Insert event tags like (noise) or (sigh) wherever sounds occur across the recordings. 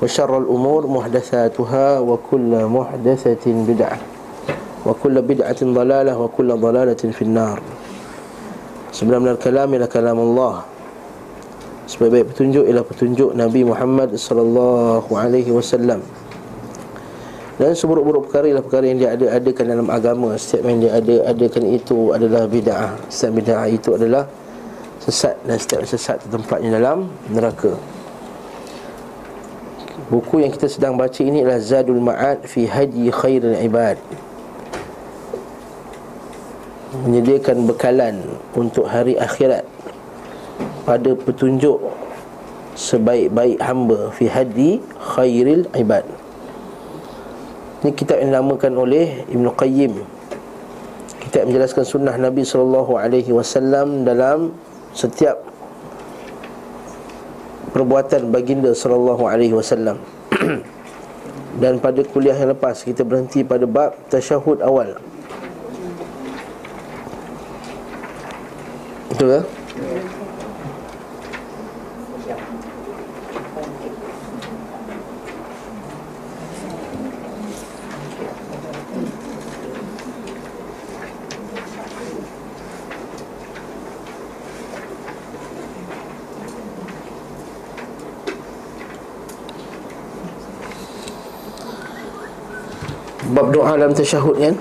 وشر الأمور محدثاتها وكل محدثة بدعة وكل بدعة ضلالة وكل ضلالة في النار Sebelum من الكلام إلى كلام الله Sebaik-baik petunjuk ialah petunjuk Nabi Muhammad sallallahu alaihi wasallam. Dan seburuk-buruk perkara ialah perkara yang dia ada adakan dalam agama. Setiap yang dia ada adakan itu adalah bid'ah. Setiap bid'ah itu adalah sesat dan setiap sesat tempatnya dalam neraka. Buku yang kita sedang baca ini adalah Zadul Ma'ad fi Hadi Khairul Ibad. Menyediakan bekalan untuk hari akhirat Pada petunjuk sebaik-baik hamba Fi Hadi Khairul Ibad. Ini kitab yang dinamakan oleh Ibn Qayyim. Kitab menjelaskan sunnah Nabi SAW dalam setiap perbuatan baginda sallallahu alaihi wasallam. (clears throat) Dan pada kuliah yang lepas kita berhenti pada bab tasyahud awal. Betul ke? Bab doa dalam tasyahud kan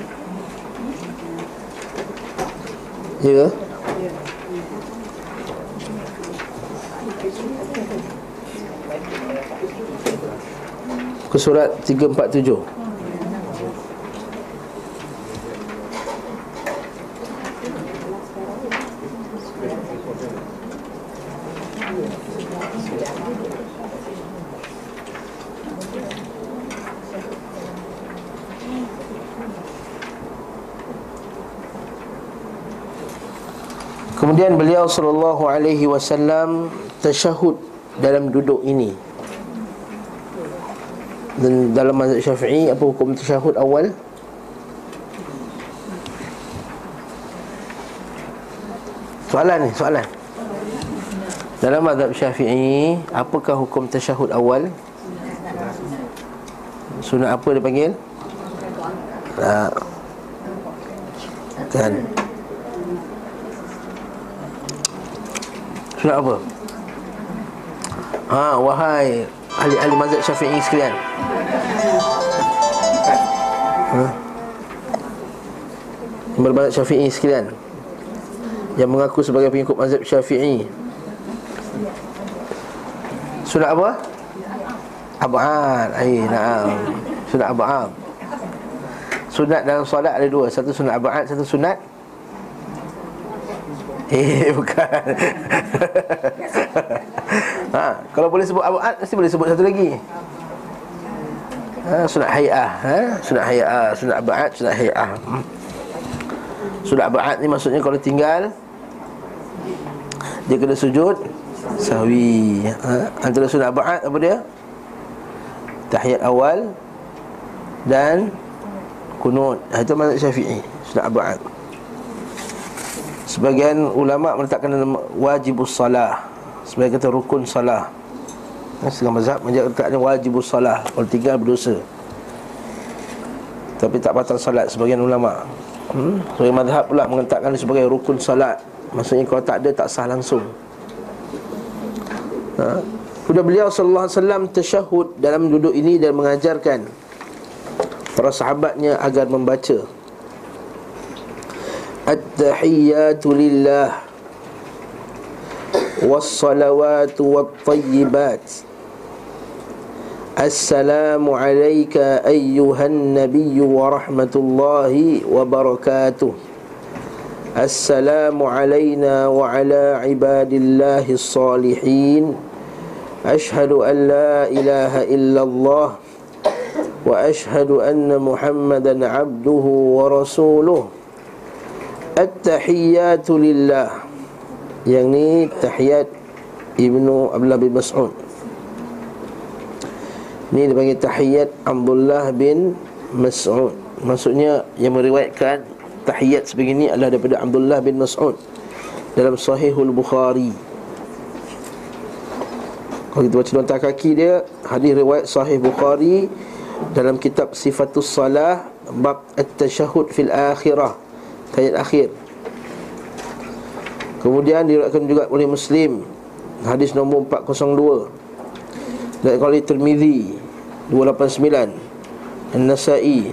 Ya ke? Ke surat 347 Kemudian beliau sallallahu alaihi wasallam tasyahud dalam duduk ini. Dan dalam mazhab Syafi'i apa hukum tasyahud awal? Soalan ni, soalan. Dalam mazhab Syafi'i, apakah hukum tasyahud awal? Sunat apa dia panggil? Tak. Kan. Sunat apa? Ha, wahai ahli-ahli mazhab Syafi'i sekalian. Ha? Berbazhab Syafi'i sekalian Yang mengaku sebagai pengikut mazhab Syafi'i Sunat apa? Ab'ad Ay, na'am Sunat Ab'ad Sunat dalam solat ada dua Satu sunat Ab'ad, satu sunat Eh, bukan ha, Kalau boleh sebut Ab'ad, mesti boleh sebut satu lagi ha, Sunat hay'ah ha? Sunat hay'ah, sunat Ab'ad, sunat hay'ah hmm. Sunat Ab'ad ni maksudnya kalau tinggal Dia kena sujud Sahwi ha? Antara sunat Ab'ad apa dia? Tahiyat awal Dan Kunut ha, Itu mazhab syafi'i Sunat Ab'ad Sebagian ulama meletakkan wajibus salah. Sebagai kata rukun salah. Setengah mazhab menjadikannya wajib salah. Kalau tinggal berdosa. Tapi tak batal salat sebagian ulama. Hmm? Sebagai mazhab pula mengentakkan sebagai rukun salat. Maksudnya kalau tak ada tak sah langsung. Ha? Sudah beliau sallallahu alaihi wasallam tasyahud dalam duduk ini dan mengajarkan para sahabatnya agar membaca At-tahiyyatu lillah Was-salawatu wat-tayyibat Assalamu alayka ayyuhan nabiyyu wa rahmatullahi wa barakatuh Assalamu alayna wa ala ibadillahi salihin أشهد أن لا إله إلا الله وأشهد أن محمدا عبده ورسوله At-tahiyyatu lillah. Yang ni tahiyat Ibnu Abdullah bin Mas'ud. Ni dia panggil tahiyat Abdullah bin Mas'ud. Maksudnya yang meriwayatkan Tahiyat sebegini adalah daripada Abdullah bin Mas'ud Dalam Sahihul Bukhari. Kalau kita baca nota kaki dia Hadis riwayat Sahih Bukhari Dalam kitab Sifatul Salah Bab At-Tashahud Fil Akhirah. Tayat akhir. Kemudian diriwayatkan juga oleh Muslim Hadis nombor 402 Dan oleh Tirmizi 289 An-Nasai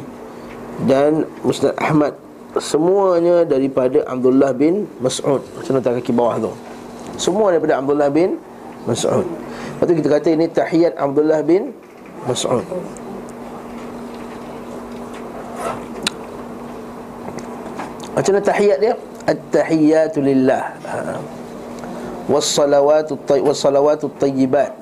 Dan Musnad Ahmad. Semuanya daripada Abdullah bin Mas'ud. Macam nota kaki bawah tu? Semua daripada Abdullah bin Mas'ud. Lepas tu kita kata ini tahiyat Abdullah bin Mas'ud Macam mana tahiyat dia? At-tahiyatu lillah. Ha. Was-salawatu was-salawatu tayyibat.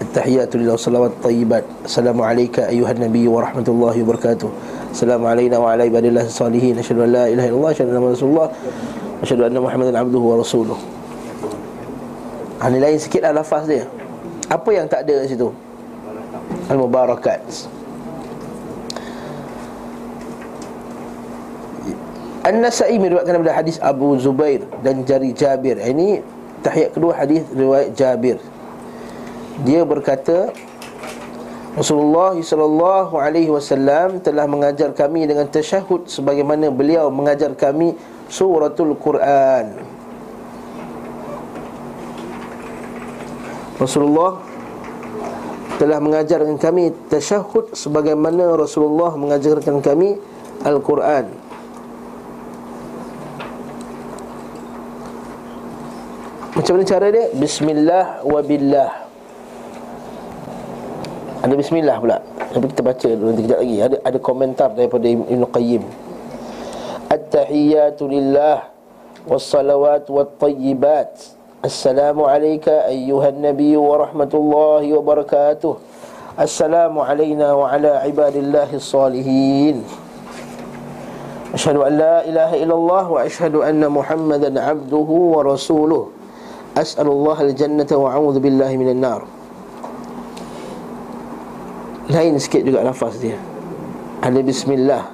At-tahiyatu lillah was-salawatu tayyibat. Assalamu alayka ayuhan nabi wa rahmatullahi wa barakatuh. Assalamu alayna wa ala ibadillah salihin Asyadu an la ilaha illallah Asyadu anna Rasulullah. Asyadu anna Muhammadan abduhu wa rasuluh. Ini lain sikit lah lafaz dia. Apa yang tak ada di situ? Al-Mubarakat An-Nasai meriwayatkan daripada hadis Abu Zubair dan Jari Jabir. Ini tahiyat kedua hadis riwayat Jabir. Dia berkata Rasulullah sallallahu alaihi wasallam telah mengajar kami dengan tasyahud sebagaimana beliau mengajar kami suratul Quran. Rasulullah telah mengajarkan kami tasyahud sebagaimana Rasulullah mengajarkan kami Al-Quran Macam mana cara dia? Bismillah wa billah. Ada bismillah pula. Tapi kita baca nanti kejap lagi. Ada ada komentar daripada Ibn Qayyim. At-tahiyyatu lillah Wassalawat wa tayyibat Assalamualaikum ayyuhan nabi wa rahmatullahi wa barakatuh. Assalamu alayna wa ala ibadillahi salihin Ashadu an la ilaha illallah wa ashadu anna muhammadan abduhu wa rasuluh. As'alullah al-jannata wa'udhu billahi minal nar. Lain sikit juga nafas dia. Ada bismillah.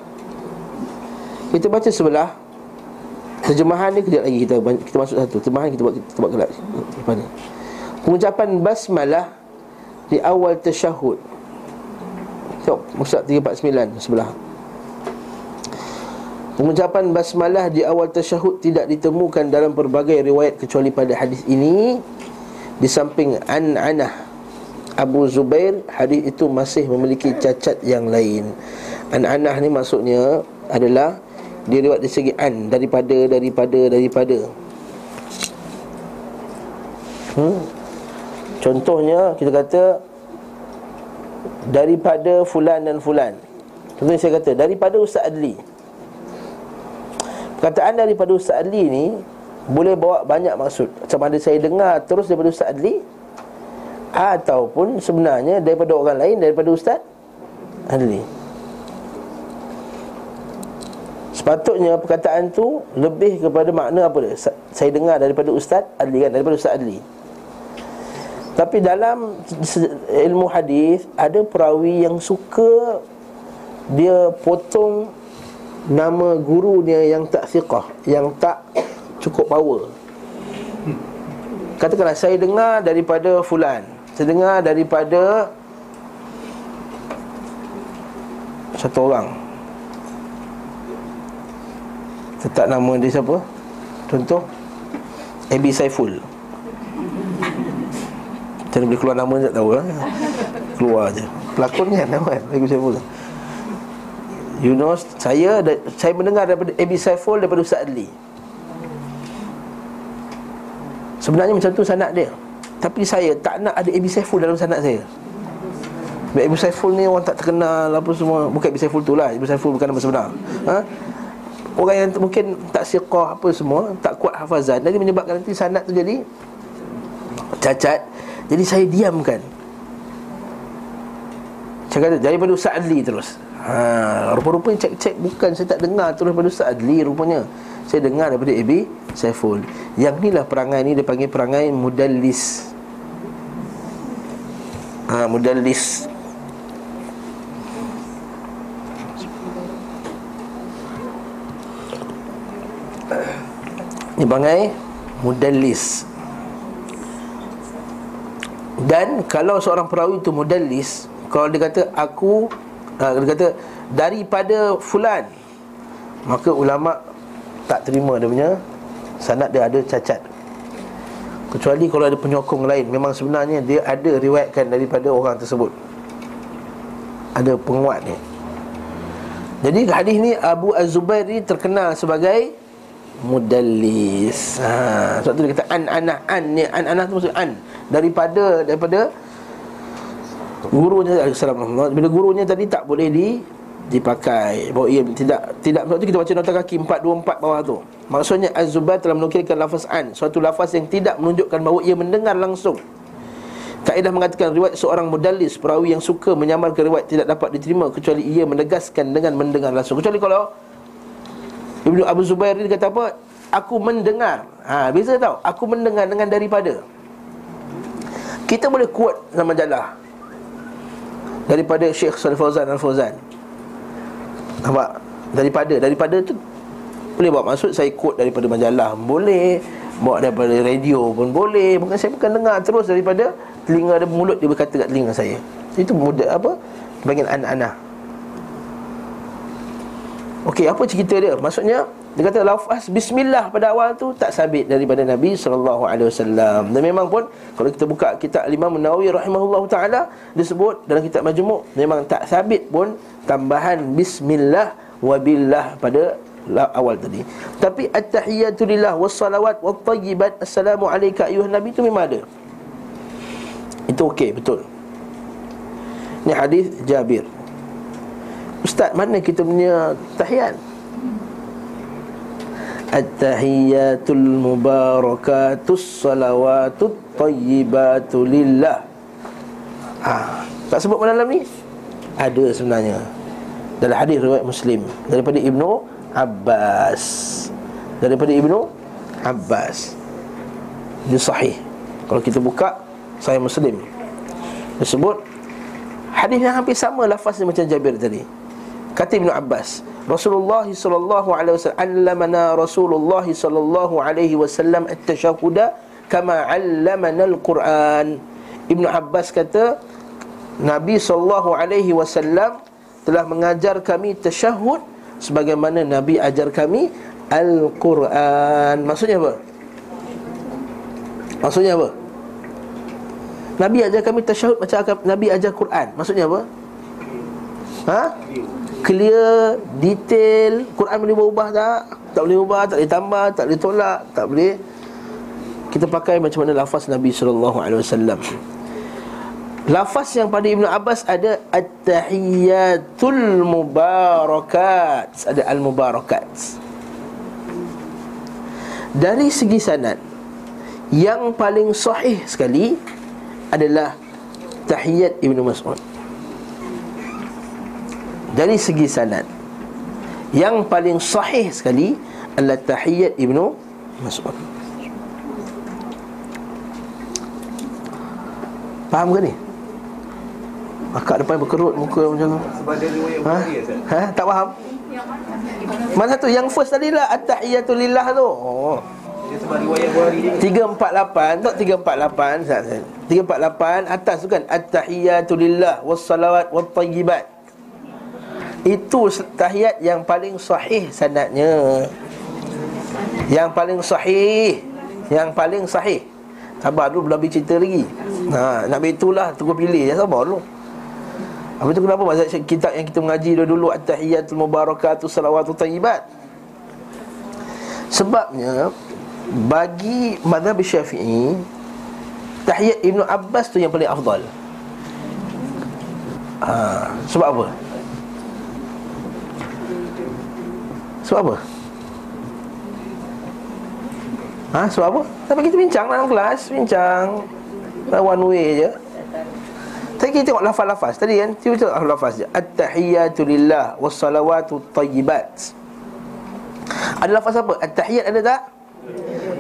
Kita baca sebelah. Terjemahan ni kejap lagi kita, kita masuk satu. Terjemahan kita buat, kita buat kelak Pengucapan basmalah Di awal tersyahud Tengok, Ustaz 349 sebelah. Pengucapan basmalah di awal tasyahud tidak ditemukan dalam berbagai riwayat kecuali pada hadis ini di samping an-anah Abu Zubair hadis itu masih memiliki cacat yang lain. An-anah ni maksudnya adalah dia riwayat dari segi an daripada daripada daripada hmm? contohnya kita kata daripada fulan dan fulan contohnya saya kata daripada ustaz adli perkataan daripada ustaz adli ni boleh bawa banyak maksud macam ada saya dengar terus daripada ustaz adli ataupun sebenarnya daripada orang lain daripada ustaz adli Sepatutnya perkataan tu lebih kepada makna apa dia? Saya dengar daripada Ustaz Adli kan, daripada Ustaz Adli. Tapi dalam ilmu hadis ada perawi yang suka dia potong nama guru dia yang tak siqah, yang tak cukup power. Katakanlah saya dengar daripada fulan. Saya dengar daripada Satu orang. Tetap nama dia siapa? Contoh Abi Saiful. Macam boleh keluar nama tak tahu lah Keluar je. Pelakon kan nama kan Abi Saiful You know Saya saya mendengar daripada Abi Saiful Daripada Ustaz Adli. Sebenarnya macam tu sanat dia. Tapi saya tak nak ada Abi Saiful dalam sanat saya. Ibu Saiful ni orang tak terkenal apa semua. Bukan Ibu Saiful tu lah. Ibu Saiful bukan nama sebenar. Ha? Orang yang mungkin tak siqah apa semua Tak kuat hafazan Jadi menyebabkan nanti sanat tu jadi Cacat. Jadi saya diamkan. Saya kata daripada Ustaz Adli terus ha, Rupa-rupanya cek-cek Bukan saya tak dengar terus daripada Ustaz Adli rupanya. Saya dengar daripada Ibu Saiful. Yang inilah perangai ni Dia panggil perangai mudallis. Ha, mudallis. Ini panggil mudallis. Dan kalau seorang perawi itu mudallis Kalau dia kata aku uh, Dia kata daripada fulan. Maka ulama' tak terima dia punya Sanat dia ada cacat. Kecuali kalau ada penyokong lain. Memang sebenarnya dia ada riwayatkan daripada orang tersebut. Ada penguat ni. Jadi hadis ni Abu Az-Zubair ni terkenal sebagai mudallis. Ha, sebab tu dia kata an anah an ni an anah tu maksud an. Daripada daripada gurunya Assalamualaikum. Bila gurunya tadi tak boleh di dipakai. Bahawa ia tidak tidak sebab tu kita baca nota kaki 424 bawah tu. Maksudnya Az-Zubair telah menukilkan lafaz an, suatu lafaz yang tidak menunjukkan bahawa ia mendengar langsung. Kaedah mengatakan riwayat seorang mudallis perawi yang suka menyamarkan riwayat tidak dapat diterima kecuali ia menegaskan dengan mendengar langsung. Kecuali kalau Ibnu Abu Zubair ni kata apa? Aku mendengar. Ha, beza tahu. Aku mendengar dengan daripada. Kita boleh quote dalam majalah. Daripada Syekh Salih Fauzan Al-Fauzan. Nampak? Daripada daripada tu boleh bawa maksud saya quote daripada majalah boleh bawa daripada radio pun boleh bukan saya bukan dengar terus daripada telinga ada mulut dia berkata kat telinga saya itu mudah apa bagian anak-anak Okey, apa cerita dia? Maksudnya dia kata lafaz bismillah pada awal tu tak sabit daripada Nabi sallallahu alaihi wasallam. Dan memang pun kalau kita buka kitab Imam Nawawi rahimahullahu taala disebut dalam kitab Majmu' memang tak sabit pun tambahan bismillah wa billah pada awal tadi. Tapi at-tahiyatu lillah was-salawat wat-tayyibat assalamu alayka ayuhan nabi itu memang ada. Itu okey, betul. Ini hadis Jabir. Ustaz mana kita punya tahiyat At-tahiyatul mubarakatus salawatut tayyibatu lillah. Ha, Tak sebut mana dalam ni? Ada sebenarnya. Dalam hadis riwayat Muslim. Daripada Ibnu Abbas. Daripada Ibnu Abbas. Ini sahih. Kalau kita buka Saya Muslim. Disebut Hadis yang hampir sama lafaznya macam Jabir tadi Kata Ibn Abbas Rasulullah sallallahu alaihi wasallam allamana Rasulullah sallallahu alaihi wasallam at-tashahhuda kama 'allamana al-Quran. Ibn Abbas kata Nabi sallallahu alaihi wasallam telah mengajar kami tasyahud sebagaimana Nabi ajar kami al-Quran. Maksudnya apa? Maksudnya apa? Nabi ajar kami tasyahud macam Nabi ajar Quran. Maksudnya apa? Ha? Clear, detail. Quran boleh berubah tak? Tak boleh ubah, tak boleh tambah, tak boleh tolak Tak boleh. Kita pakai macam mana lafaz Nabi SAW Lafaz yang pada Ibn Abbas ada At-tahiyyatul mubarakat. Ada al-mubarakat. Dari segi sanad Yang paling sahih sekali Adalah Tahiyyat Ibn Mas'ud dari segi sanad. Yang paling sahih sekali adalah tahiyat ibnu Mas'ud. Faham ke ni? Akak depan berkerut muka macam tu. Ha? ha? Tak faham? Mana tu? Yang first tadi lah at-tahiyatu lillah tu. Oh. 348 tak 348 348 atas tu kan at-tahiyatu lillah was-salawat wat-tayyibat itu tahiyat yang paling sahih sanadnya. Yang paling sahih. Yang paling sahih. Sabar dulu belum cerita lagi. Ha nak itulah tunggu pilih ya sabar dulu. Apa tu kenapa mazhab kitab yang kita mengaji dulu-dulu at-tahiyatul mubarakatus salawatul tayyibat? Sebabnya bagi mazhab Syafi'i tahiyat Ibnu Abbas tu yang paling afdal. Ha, sebab apa? Sebab apa? Ha, sebab apa? Tapi kita bincang dalam kelas, bincang one way je. Tadi kita tengok lafaz-lafaz Tadi kan, kita tengok lafaz je At-tahiyatu lillah Wassalawatu tayyibat Ada lafaz apa? At-tahiyat ada tak?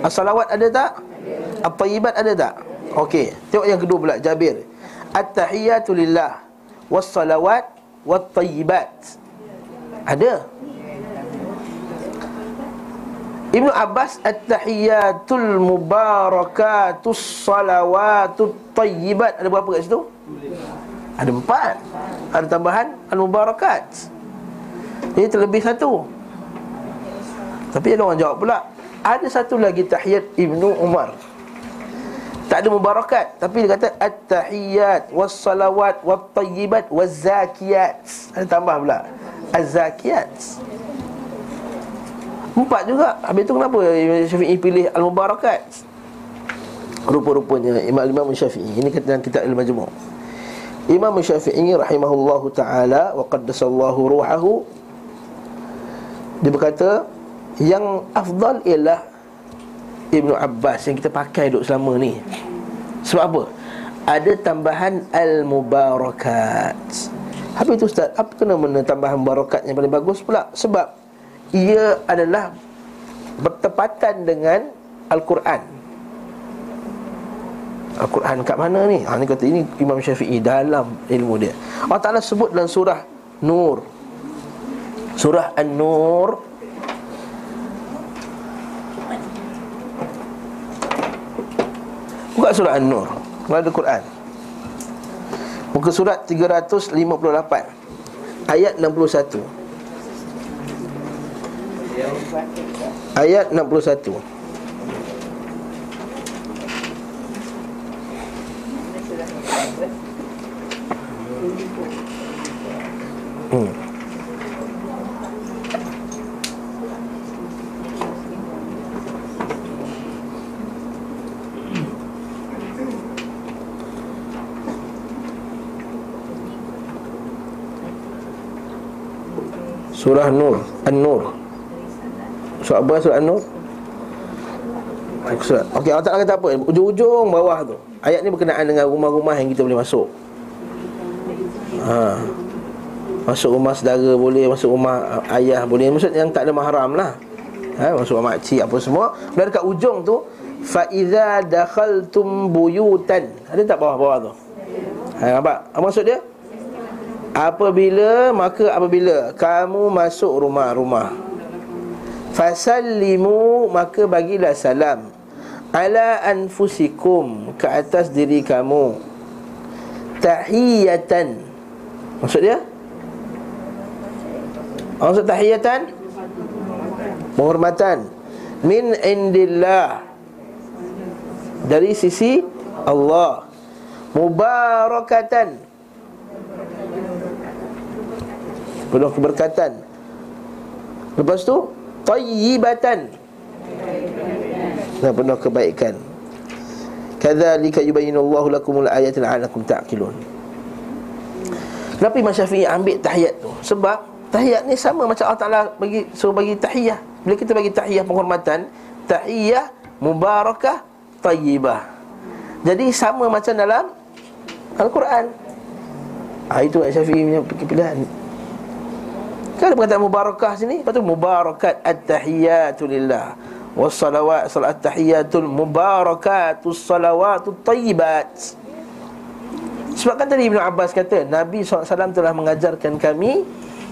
As-salawat ada tak? At-tayyibat ada tak? Okey, tengok yang kedua pula Jabir. At-tahiyatu lillah was-salawat wat-tayyibat. Ada. Ibnu Abbas at-tahiyatul mubarakatus salawatut tayyibat ada berapa kat situ? Ada empat. Ada tambahan al-mubarakat. Ini terlebih satu. Tapi ada orang jawab pula ada satu lagi tahiyat Ibnu Umar Tak ada mubarakat Tapi dia kata At-tahiyat Was-salawat Was-tayyibat Was-zakiyat Ada tambah pula Az-zakiyat Empat juga Habis tu kenapa Imam Syafi'i pilih Al-Mubarakat Rupa-rupanya Imam Imam Syafi'i Ini kata dalam kitab Al-Majmu' Imam Syafi'i rahimahullahu ta'ala Wa qaddasallahu ruhahu Dia berkata yang afdal ialah Ibnu Abbas yang kita pakai duk selama ni Sebab apa? Ada tambahan Al-Mubarakat Apa itu Ustaz? Apa tu nama tambahan Mubarakat yang paling bagus pula? Sebab Ia adalah Bertepatan dengan Al-Quran. Al-Quran kat mana ni? Ha, ni kata ini Imam Syafi'i dalam ilmu dia. Allah Ta'ala sebut dalam surah Nur. Surah An-Nur. Buka surah An-Nur. Kalau ada Quran? Muka surat 358 Ayat 61 Ayat 61 Hmm. Surah Nur An-Nur Surah apa surah An-Nur? Surah. Okey, Allah Ta'ala kata apa? Ujung-ujung bawah tu Ayat ni berkenaan dengan rumah-rumah yang kita boleh masuk ha. Masuk rumah saudara boleh Masuk rumah ayah boleh Maksud yang tak ada mahram lah ha. Masuk rumah makcik apa semua Dan dekat ujung tu Fa'iza dakhaltum buyutan Ada tak bawah-bawah tu? Ha, nampak? Apa maksud dia? Apabila maka apabila kamu masuk rumah-rumah Fasallimu maka bagilah salam. Ala anfusikum ke atas diri kamu. Tahiyatan. Maksud dia? Maksud tahiyatan? Penghormatan. Min indillah. Dari sisi Allah. Mubarakatan. Penuh keberkatan. Lepas tu tayyibatan. Dan penuh kebaikan. Kadzalika yubayyinullahu lakumul ayati la'allakum ta'qilun. Kenapa Imam Syafi'i ambil tahiyat tu? Sebab tahiyat ni sama macam Allah Taala bagi suruh bagi tahiyah. Bila kita bagi tahiyah penghormatan, tahiyah mubarakah tayyibah. Jadi sama macam dalam Al-Quran. Ah itu Syafi'i punya pilihan. Kan ada perkataan mubarakah sini Lepas tu mubarakat at-tahiyatu lillah Wassalawat salat tahiyatul mubarakatus salawatut tayyibat Sebab kan tadi Ibn Abbas kata Nabi SAW telah mengajarkan kami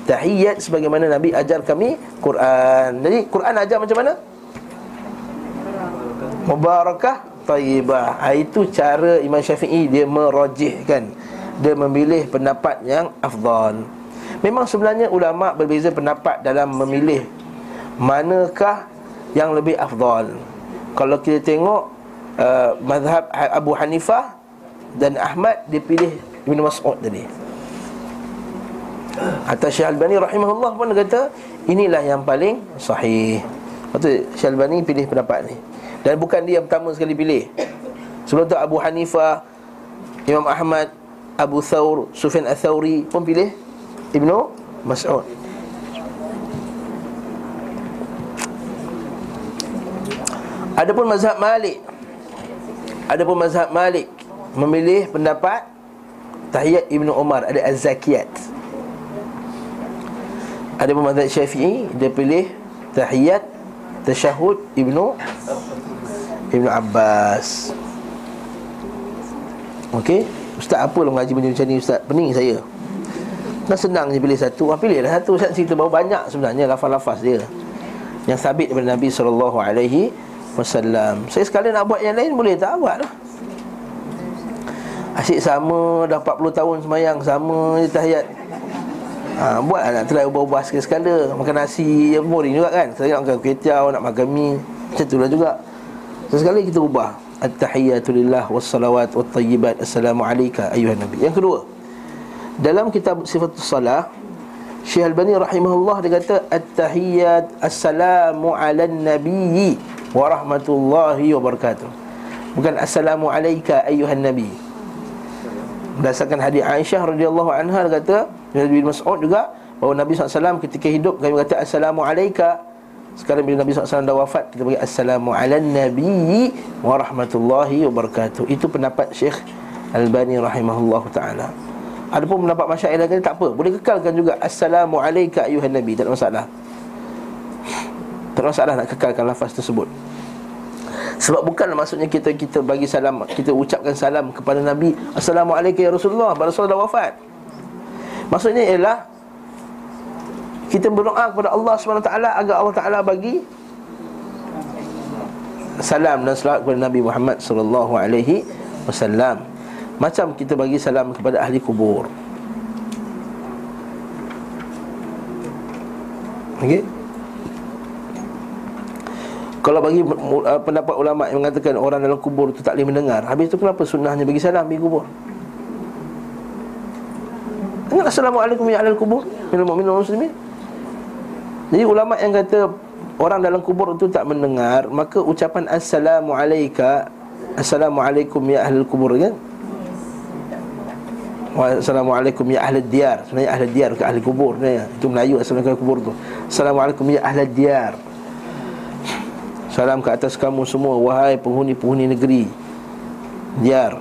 Tahiyat sebagaimana Nabi ajar kami Quran Jadi Quran ajar macam mana? mubarakah tayyibah. Ha, itu cara Imam Syafi'i dia merajihkan. Dia memilih pendapat yang afdal. Memang sebenarnya ulama berbeza pendapat dalam memilih manakah yang lebih afdal. Kalau kita tengok uh, mazhab Abu Hanifah dan Ahmad dia pilih Ibn Mas'ud tadi. Atau Syekh Al-Bani rahimahullah pun kata inilah yang paling sahih. Tu Syekh Al-Bani pilih pendapat ni. Dan bukan dia yang pertama sekali pilih Sebelum tu Abu Hanifah Imam Ahmad Abu Thawr Sufyan Al-Thawri pun pilih Ibnu Mas'ud. Adapun mazhab Malik Adapun mazhab Malik Memilih pendapat Tahiyat Ibnu Umar Ada Az-Zakiyat. Adapun mazhab Syafi'i Dia pilih Tahiyat Tashahud Ibnu Ibn Abbas. Okey? Ustaz apa lah benda macam ni? Ustaz Pening saya Dah senang je pilih satu. Ah, Pilih lah satu. Ustaz cerita baru banyak sebenarnya Lafaz-lafaz dia. Yang sabit daripada Nabi SAW Saya sekali nak buat yang lain Boleh tak? Buat lah. Asyik sama Dah 40 tahun semayang Sama je tahiyat ha, Buat lah nak try ubah-ubah sekali-sekala. Makan nasi Boring juga kan? Saya nak makan kuih Nak makan mie Macam tu lah juga. Sesekali kita ubah. At-tahiyyatu lillah wassalawat wattayyibat Assalamu alayka ayuhan Nabi. Yang kedua Dalam kitab sifat salah Syekh Al-Bani rahimahullah Dia kata At-tahiyyat Assalamu ala nabiyyi Wa rahmatullahi wa barakatuh. Bukan Assalamu alayka ayuhan Nabi. Berdasarkan hadis Aisyah radhiyallahu anha Dia kata Nabi Mas'ud juga Bahawa Nabi SAW ketika hidup Kami kata Assalamu alayka. Sekarang bila Nabi SAW dah wafat Kita bagi Assalamu ala Nabi Wa rahmatullahi wa barakatuh. Itu pendapat Syekh Al-Bani rahimahullah ta'ala Ada pun pendapat masyarakat lain tak apa. Boleh kekalkan juga Assalamu alaika ayuhan Nabi. Tak ada masalah. Tak ada masalah nak kekalkan lafaz tersebut. Sebab bukan maksudnya kita kita bagi salam Kita ucapkan salam kepada Nabi Assalamualaikum ya Rasulullah. Pada Rasulullah wafat. Maksudnya ialah kita berdoa kepada Allah SWT agar Allah Taala bagi salam dan selawat kepada Nabi Muhammad sallallahu alaihi wasallam. Macam kita bagi salam kepada ahli kubur. Okey. Kalau bagi uh, pendapat ulama yang mengatakan orang dalam kubur itu tak boleh mendengar, habis itu kenapa sunnahnya bagi salam di kubur? Ingat Assalamualaikum ya ahlul kubur minal mu'minin muslimin. Jadi ulama yang kata orang dalam kubur itu tak mendengar, maka ucapan assalamu alayka, assalamualaikum ya ahli kubur kan? Assalamualaikum ya ahli diyar. Sebenarnya ahli diyar ke ahli kubur ni. Itu Melayu assalamualaikum kubur tu. Assalamualaikum ya ahli diyar. Salam ke atas kamu semua Wahai penghuni-penghuni negeri Diyar.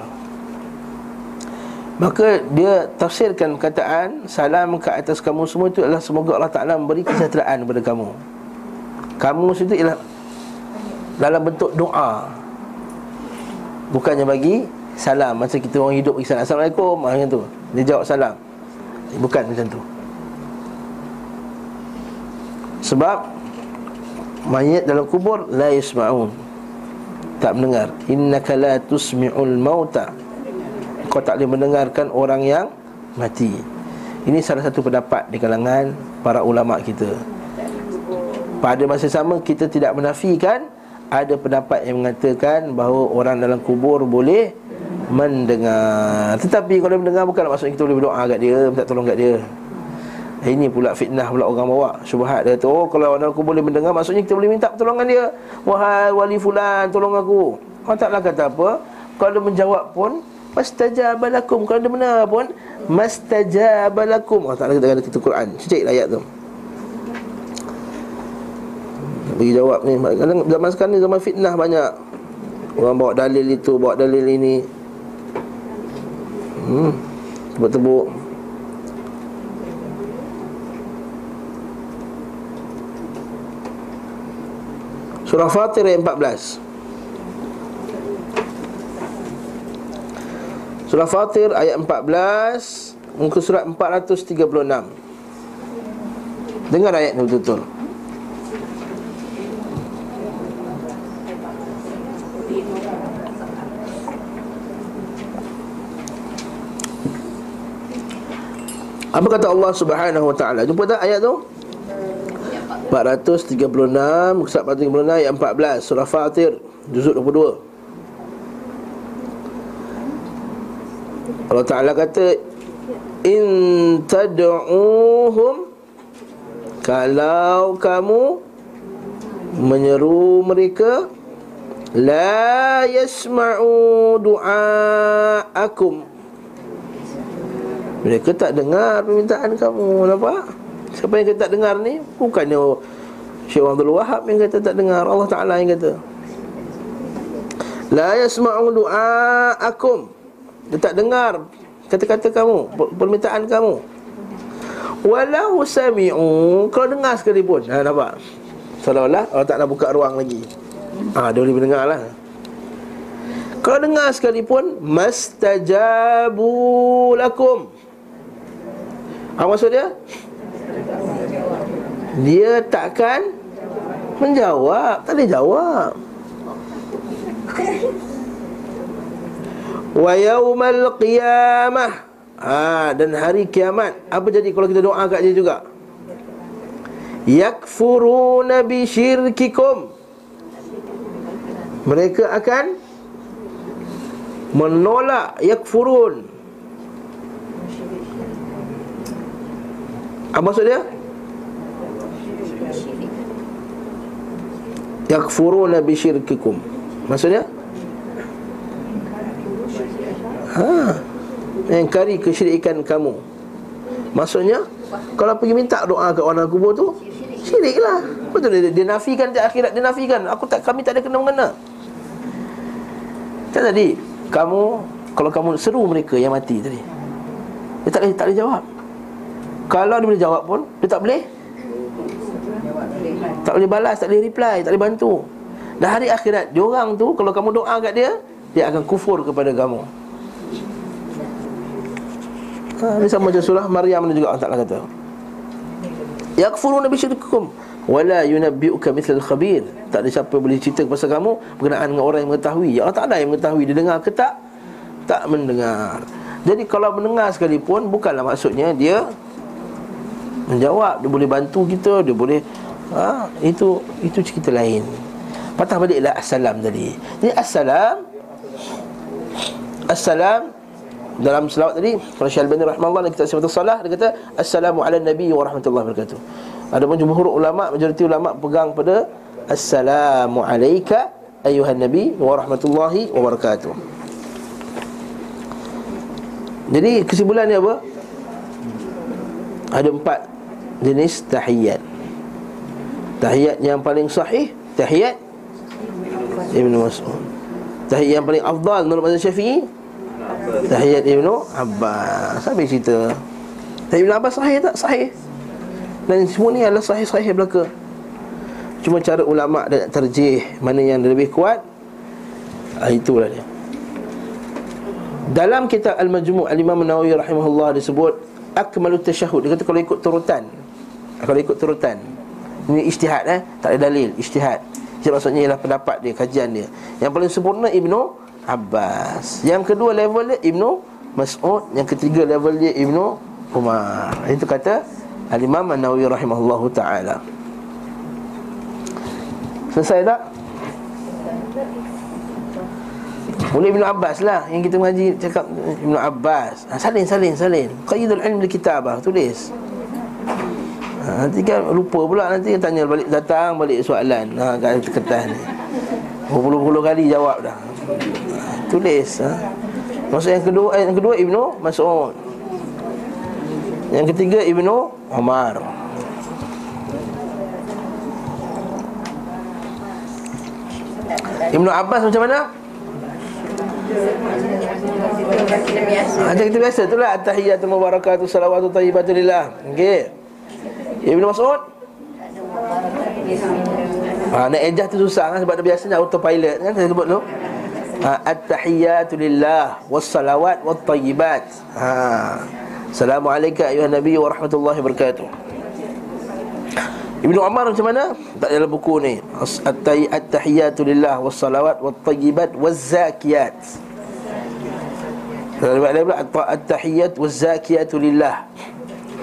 Maka dia tafsirkan perkataan Salam ke atas kamu semua itu adalah Semoga Allah Ta'ala memberi kesejahteraan kepada kamu. Kamu itu ialah Dalam bentuk doa. Bukannya bagi salam. Macam kita orang hidup bagi salam Assalamualaikum Macam tu. Dia jawab salam. Bukan macam tu. Sebab Mayat dalam kubur La yisma'un Tak mendengar. Innaka la tusmi'ul mauta. Kau tak boleh mendengarkan orang yang mati. Ini salah satu pendapat di kalangan para ulama kita. Pada masa sama kita tidak menafikan Ada pendapat yang mengatakan bahawa orang dalam kubur boleh mendengar. Tetapi kalau mendengar bukan maksudnya kita boleh berdoa kat dia Minta tolong kat dia. Ini pula fitnah pula orang bawa Syubhat dia tu. Oh kalau orang aku boleh mendengar Maksudnya kita boleh minta pertolongan dia. Wahai wali fulan tolong aku. Orang taklah kata apa. Kalau dia menjawab pun Mastajabalakum Kalau dia benar pun Mastajabalakum Oh tak ada dalam kita Quran. Cek ayat tu. Bagi jawab ni. Zaman sekarang ni zaman fitnah banyak. Orang bawa dalil itu Bawa dalil ini Hmm. Tebuk-tebuk. Surah Fatir ayat 14 Surah Fatir ayat 14 Muka surat 436 Dengar ayat ni betul-betul Apa kata Allah Subhanahu wa taala? Jumpa tak ayat tu? 436 Surat 436 ayat 14 Surah Fatir Juzuk 22 Allah Ta'ala kata In tad'uhum Kalau kamu Menyeru mereka La yasma'u du'aakum Mereka tak dengar permintaan kamu Nampak? Siapa yang kata tak dengar ni? Bukannya Syekh Abdul Wahab yang kata tak dengar Allah Ta'ala yang kata. La yasma'u du'aakum. Dia tak dengar Kata-kata kamu Permintaan kamu. Walau sami'u Kalau dengar sekalipun Ha nampak? Seolah-olah Allah Ta'ala buka ruang lagi. Ah, dia boleh mendengar lah. Kalau dengar sekalipun Mastajabu lakum Apa maksud dia? Dia takkan Menjawab. Tak boleh jawab. (laughs) Wa yawmal qiyamah. Ha, Dan hari kiamat. Apa jadi kalau kita doa kat dia juga? Yakfuruna bi syirkikum. Mereka akan menolak yakfurun apa maksud dia? Yakfuruna bi syirkikum maksudnya ha. Mengingkari kesyirikan kamu. Maksudnya kalau pergi minta doa ke orang kubur tu syiriklah. Betul dia, dia nafikan di akhirat dia nafikan. Aku tak kami tak ada kena mengena. Kan tadi Kamu Kalau kamu seru mereka yang mati tadi Dia tak tak boleh jawab Kalau dia boleh jawab pun Dia tak boleh? Tak boleh balas, tak boleh reply Tak boleh bantu. Dan hari akhirat Diorang tu Kalau kamu doa kat dia Dia akan kufur kepada kamu. Ha, Ini sama macam surah Maryam ni juga Allah Ta'ala kata. Yakfuru nabi syirkukum Wala yunabbi'uka mithlal khabir Tak ada siapa boleh cerita pasal kamu Berkenaan dengan orang yang mengetahui. Ya Allah tak ada yang mengetahui Dia dengar ke tak? Tak mendengar. Jadi kalau mendengar sekalipun Bukanlah maksudnya dia Menjawab Dia boleh bantu kita Dia boleh ha, Itu itu cerita lain Patah baliklah Assalam tadi Jadi Assalam Assalam dalam selawat tadi Rasyal bin Rahmanullah kita sebut salah dia kata assalamu ala nabi wa rahmatullahi wabarakatuh Adapun jumhur ulama majoriti ulama pegang pada assalamu alayka ayuhan nabi wa rahmatullahi wa barakatuh. Jadi kesimpulannya apa? Ada empat jenis tahiyat. Tahiyat yang paling sahih tahiyat Ibn Mas'ud. Tahiyat yang paling afdal menurut mazhab Syafi'i tahiyat Ibn Abbas. Sampai cerita. Tahiyat Ibn Abbas sahih tak? Sahih. Dan semua ni adalah sahih-sahih belaka Cuma cara ulama' dan terjih Mana yang lebih kuat ah, Itulah dia Dalam kitab Al-Majmu' Al-Imam Nawawi rahimahullah disebut Akmalu tasyahud Dia kata kalau ikut turutan Kalau ikut turutan. Ini istihad eh? Tak ada dalil Istihad Jadi maksudnya ialah pendapat dia Kajian dia. Yang paling sempurna Ibnu Abbas. Yang kedua level dia Ibnu Mas'ud. Yang ketiga level dia Ibnu Umar. Itu kata Al-Imam An-Nawawi rahimahullahu taala. Selesai tak? Boleh Ibn Abbas lah. Yang kita mengaji cakap Ibn Abbas. Ha, Salin, salin, salin Qayyidul ilm di kitabah Tulis ha, Nanti kan lupa pula Nanti tanya balik Datang balik soalan. Ha, Kat kertas ni. Berpuluh-puluh kali jawab dah. Ha, Tulis ha. Maksud yang kedua eh, Yang kedua Ibn Mas'ud. Yang ketiga Ibn Umar Ibn Abbas macam mana? Macam kita biasa. Itulah At-tahiyyatu mubarakatuh salawatu tayyibatu lillah. Okey Ibn Mas'ud Ha, nak ejah tu susah kan sebab biasanya autopilot kan saya sebut tu. Ha, at-tahiyyatu lillah was-salawat wat-tayyibat. Ha. Assalamualaikum ayuhan Nabi wa rahmatullahi wabarakatuh Ibnu Umar macam mana? Tak dalam buku ni At-tahiyatu lillah Wassalawat Wattayibat Wazzakiyat At-tahiyat Wazzakiyatu lillah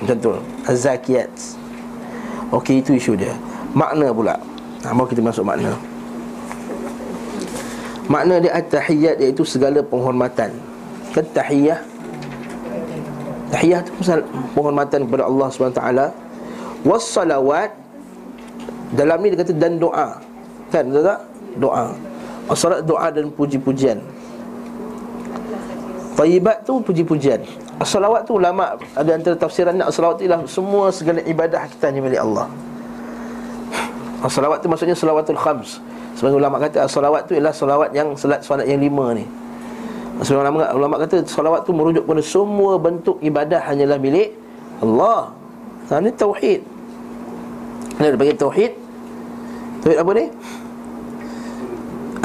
Macam tu Az-zakiyat Okey itu isu dia. Makna pula. Ha, Mau kita masuk makna. Makna dia at-tahiyyat iaitu segala penghormatan. Kan tahiyyah Tahiyyah tu penghormatan kepada Allah SWT Was-salawat. Dalam ni dia kata dan doa. Kan betul tak? Doa. Salat doa dan puji-pujian. Tayyibat tu puji-pujian As-salawat tu ulama ada antara tafsiran as-salawat ialah semua segala ibadah kita ni milik Allah. As-salawat tu maksudnya salawatul khams. Sebagai ulama kata as-salawat tu ialah salawat yang salat solat yang lima ni. Maksudnya ulama, ulama kata salawat tu merujuk kepada semua bentuk ibadah hanyalah milik Allah. Ha ni tauhid. Ini dia panggil tauhid. Tauhid apa ni?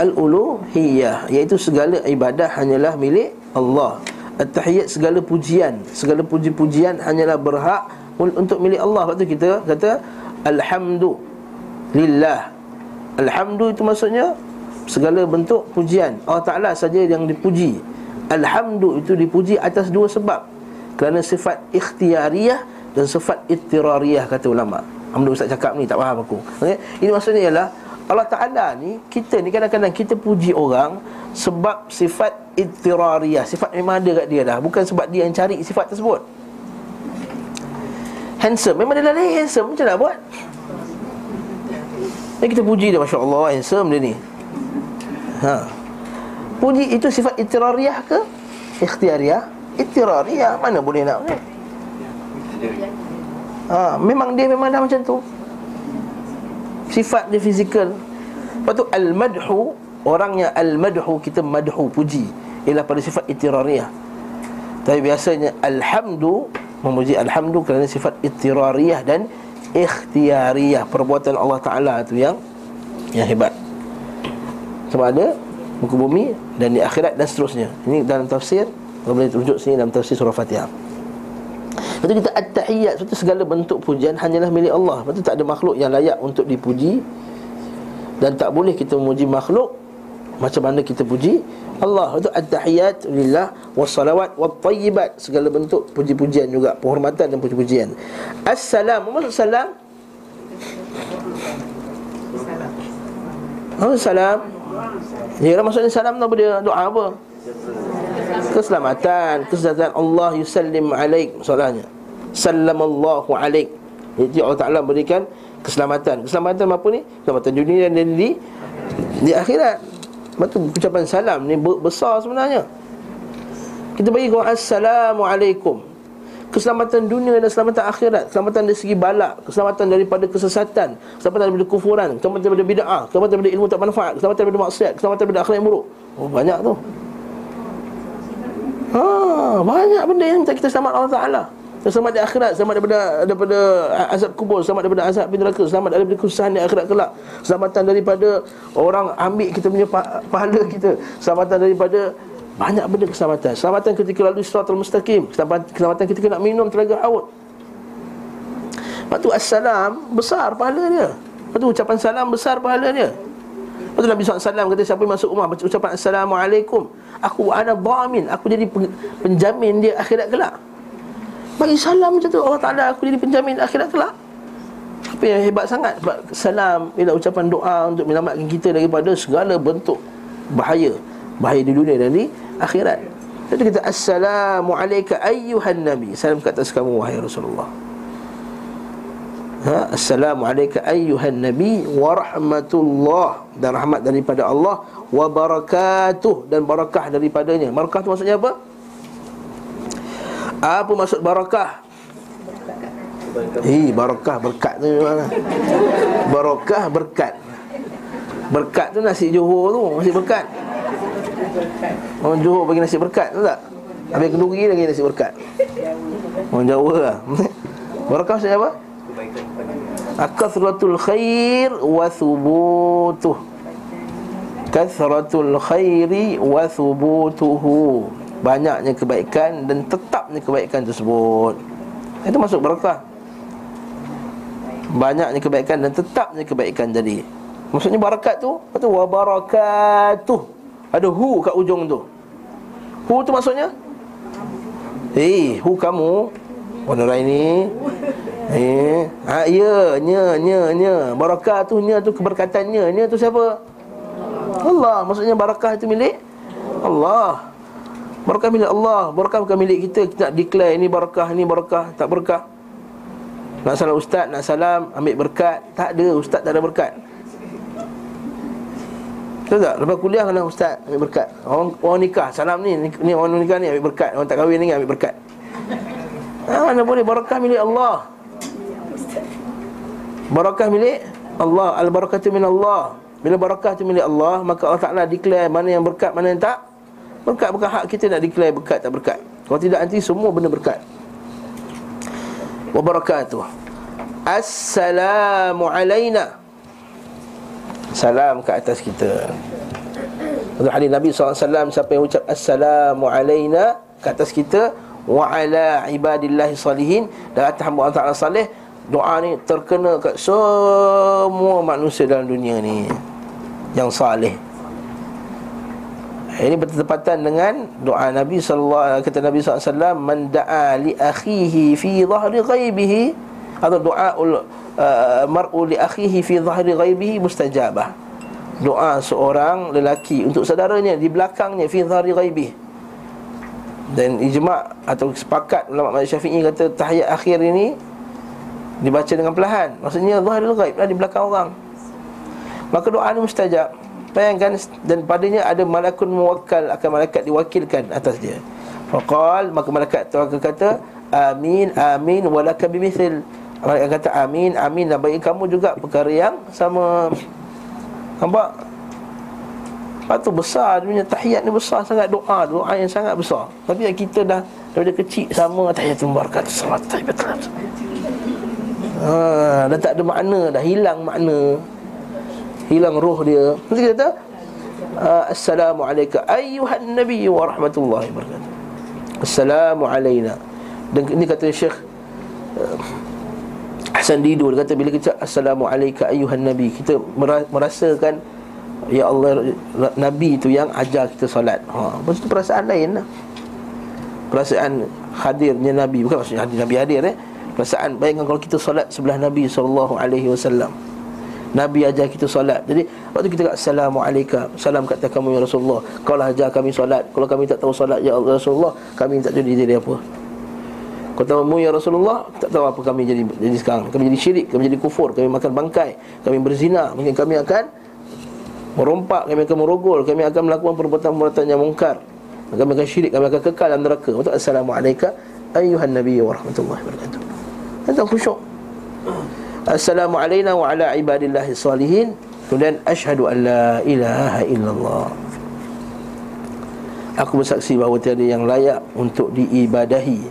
Al-uluhiyah iaitu segala ibadah hanyalah milik Allah. At-tahiyat segala pujian Segala puji-pujian hanyalah berhak Untuk milik Allah. Lepas tu kita kata Alhamdulillah Alhamdulillah itu maksudnya Segala bentuk pujian. Allah Ta'ala saja yang dipuji. Alhamdulillah itu dipuji atas dua sebab. Kerana sifat ikhtiariyah Dan sifat ittirariyah kata ulama' Alhamdulillah Ustaz cakap ni tak faham aku. Okay? Ini maksudnya ialah Allah Ta'ala ni Kita ni kadang-kadang kita puji orang Sebab sifat ittirariyah Sifat memang ada kat dia dah. Bukan sebab dia yang cari sifat tersebut. Handsome. Memang dia lahir handsome. Macam nak buat? Ni kita puji dia Masya Allah handsome dia ni. Ha. Puji itu sifat ittirariyah ke? Ikhtiariyah. Ittirariyah Mana boleh nak? Ni? Ha, memang dia memang dah macam tu sifat dia fizikal. Lepas tu al-madhu Orang yang al-madhu kita madhu puji Ialah pada sifat itirariyah Tapi biasanya alhamdu Memuji alhamdu kerana sifat itirariyah dan ikhtiariyah. Perbuatan Allah Ta'ala tu yang Yang hebat. Sebab ada muka bumi dan di akhirat dan seterusnya. Ini dalam tafsir Kalau boleh tunjuk sini dalam tafsir surah Fatihah Lepas tu kita at-tahiyyat Lepas segala bentuk pujian hanyalah milik Allah Lepas tu tak ada makhluk yang layak untuk dipuji Dan tak boleh kita memuji makhluk Macam mana kita puji Allah Lepas tu at-tahiyyat lillah Wassalawat wat-tayyibat Segala bentuk puji-pujian juga Penghormatan dan puji-pujian Assalam maksud salam? Apa salam? Ya maksudnya salam tu apa dia? Doa apa? Keselamatan keselamatan Allah yusallim alaik soalnya sallamallahu alaik. Jadi Allah Taala berikan keselamatan. Keselamatan apa ni? Keselamatan dunia dan di di akhirat. Betul ucapan salam ni besar sebenarnya. Kita bagi kau assalamualaikum keselamatan dunia dan keselamatan akhirat. Keselamatan dari segi balak. Keselamatan daripada kesesatan. Keselamatan daripada kufuran. Keselamatan daripada bid'ah. Keselamatan daripada ilmu tak manfaat. Keselamatan daripada maksiat. Keselamatan daripada akhlak yang buruk. Oh banyak tu Ha, banyak benda yang kita selamat Allah Taala. Selamat di akhirat, selamat daripada daripada azab kubur, selamat daripada azab di neraka, selamat daripada kesusahan di akhirat kelak. Selamatan daripada orang ambil kita punya pahala kita. Selamatan daripada banyak benda keselamatan. Keselamatan ketika lalu siratal mustaqim, keselamatan ketika nak minum telaga haud. Lepas tu assalam besar pahala dia. Lepas tu ucapan salam besar pahala dia. Lepas tu Nabi SAW kata siapa yang masuk rumah ucapan Assalamualaikum Aku ada dhamin Aku jadi penjamin dia akhirat kelak. Bagi salam macam tu Allah Ta'ala aku jadi penjamin akhirat kelak. Apa yang hebat sangat? Sebab salam ialah ucapan doa Untuk menyelamatkan kita daripada segala bentuk Bahaya. Bahaya di dunia dan di akhirat. Jadi kita Assalamualaikum ayyuhan Nabi. Salam kat atas kamu wahai Rasulullah ha? Assalamualaikum ayyuhan Nabi Warahmatullah Dan rahmat daripada Allah wa barakatuh dan barakah daripadanya. Barakah tu maksudnya apa? Apa maksud barakah? Hei, barakah berkat tu mana? Barakah berkat. Berkat tu nasi Johor tu, nasi berkat. Orang Johor bagi nasi berkat tu tak? Habis kenduri lagi nasi berkat. Orang Jawa lah. (laughs) Barakah maksudnya apa? Akathratul khair wa thubutuh kathratul khairi wa thubutuhu. Banyaknya kebaikan dan tetapnya kebaikan tersebut. Itu masuk barakah. Banyaknya kebaikan dan tetapnya kebaikan jadi. Maksudnya barakat tu apa wa barakatuh. Ada hu kat ujung tu. Hu tu maksudnya? Eh hu kamu. Warna Raini Eh, ha, ya, nya, nya, nya. Barakah tu, nya tu keberkatannya Nya. Tu siapa? Allah. Maksudnya barakah itu milik Allah. Barakah milik Allah. Barakah bukan milik kita. Kita nak declare ini barakah, ini barakah. Tak berkah. Nak salam ustaz, nak salam Ambil berkat. Tak ada, ustaz tak ada berkat. Tahu tak? Lepas kuliah kena ustaz ambil berkat. Orang, orang nikah, salam ni. Ni orang nikah ni ambil berkat. Orang tak kahwin ni ambil berkat. Ha, Mana boleh, barakah milik Allah Barakah milik Allah. Al-barakatu min Allah. Bila barakah tu milik Allah Maka Allah Ta'ala declare mana yang berkat Mana yang tak. Berkat bukan hak kita nak declare berkat tak berkat. Kalau tidak nanti semua benda berkat. Wabarakatuh. Assalamu alayna. Salam ke atas kita. Untuk hadis Nabi SAW Siapa yang ucap Assalamu alayna Ke atas kita Wa ala ibadillahi salihin Dan atas hamba Allah Ta'ala salih Doa ni terkena kat semua manusia dalam dunia ni Yang salih ini bertepatan dengan doa Nabi sallallahu kata Nabi wasallam man da'a li akhihi fi dhahri ghaibihi atau doa uh, mar'u li akhihi fi dhahri ghaibihi mustajabah. Doa seorang lelaki untuk saudaranya di belakangnya fi dhahri ghaibihi. Dan ijma' atau sepakat ulama Syafi'i kata tahiyat akhir ini dibaca dengan perlahan. Maksudnya zahirul ghaib lah di belakang orang. Maka doa ini mustajab. Bayangkan dan padanya ada malakun muwakkal akan malaikat diwakilkan atas dia. Faqal maka malaikat tu akan kata amin amin walaka bimithil. Malaikat kata amin amin. Dan bagi kamu juga perkara yang sama. Nampak? Lepas tu besar dia punya tahiyat ni besar sangat. Doa Doa yang sangat besar. Tapi kita dah Daripada kecil sama tahiyat tu Barakatuh. Salat tahiyat ha, Dah tak ada makna Dah hilang makna. Hilang roh dia. Nanti kita kata? Uh, Assalamualaikum Ayuhan Nabi wa rahmatullahi wabarakatuh Assalamualaikum Dan ini kata Syekh uh, Hasan Didu Dia kata bila kita Assalamualaikum ayuhan Nabi Kita merasakan Ya Allah Nabi itu yang ajar kita solat. Ha, Maksudnya perasaan lain lah. Perasaan hadirnya Nabi. Bukan maksudnya hadir, Nabi hadir eh Perasaan bayangkan kalau kita solat sebelah Nabi sallallahu alaihi wasallam. Nabi ajar kita solat. Jadi waktu kita kata assalamualaikum, salam kata kamu ya Rasulullah. Kau lah ajar kami solat. Kalau kami tak tahu solat ya Allah Rasulullah, kami tak jadi jadi apa. Kau tahu mu ya Rasulullah, tak tahu apa kami jadi jadi sekarang. Kami jadi syirik, kami jadi kufur, kami makan bangkai, kami berzina, mungkin kami akan merompak, kami akan merogol, kami akan melakukan perbuatan-perbuatan yang mungkar. Kami akan syirik, kami akan kekal dalam neraka. Waktu assalamualaikum ayuhan nabi wa rahmatullahi wabarakatuh. Tentang khusyuk Assalamu alayna wa ala ibadillahi salihin Kemudian Ashadu an la ilaha illallah. Aku bersaksi bahawa tiada yang layak untuk diibadahi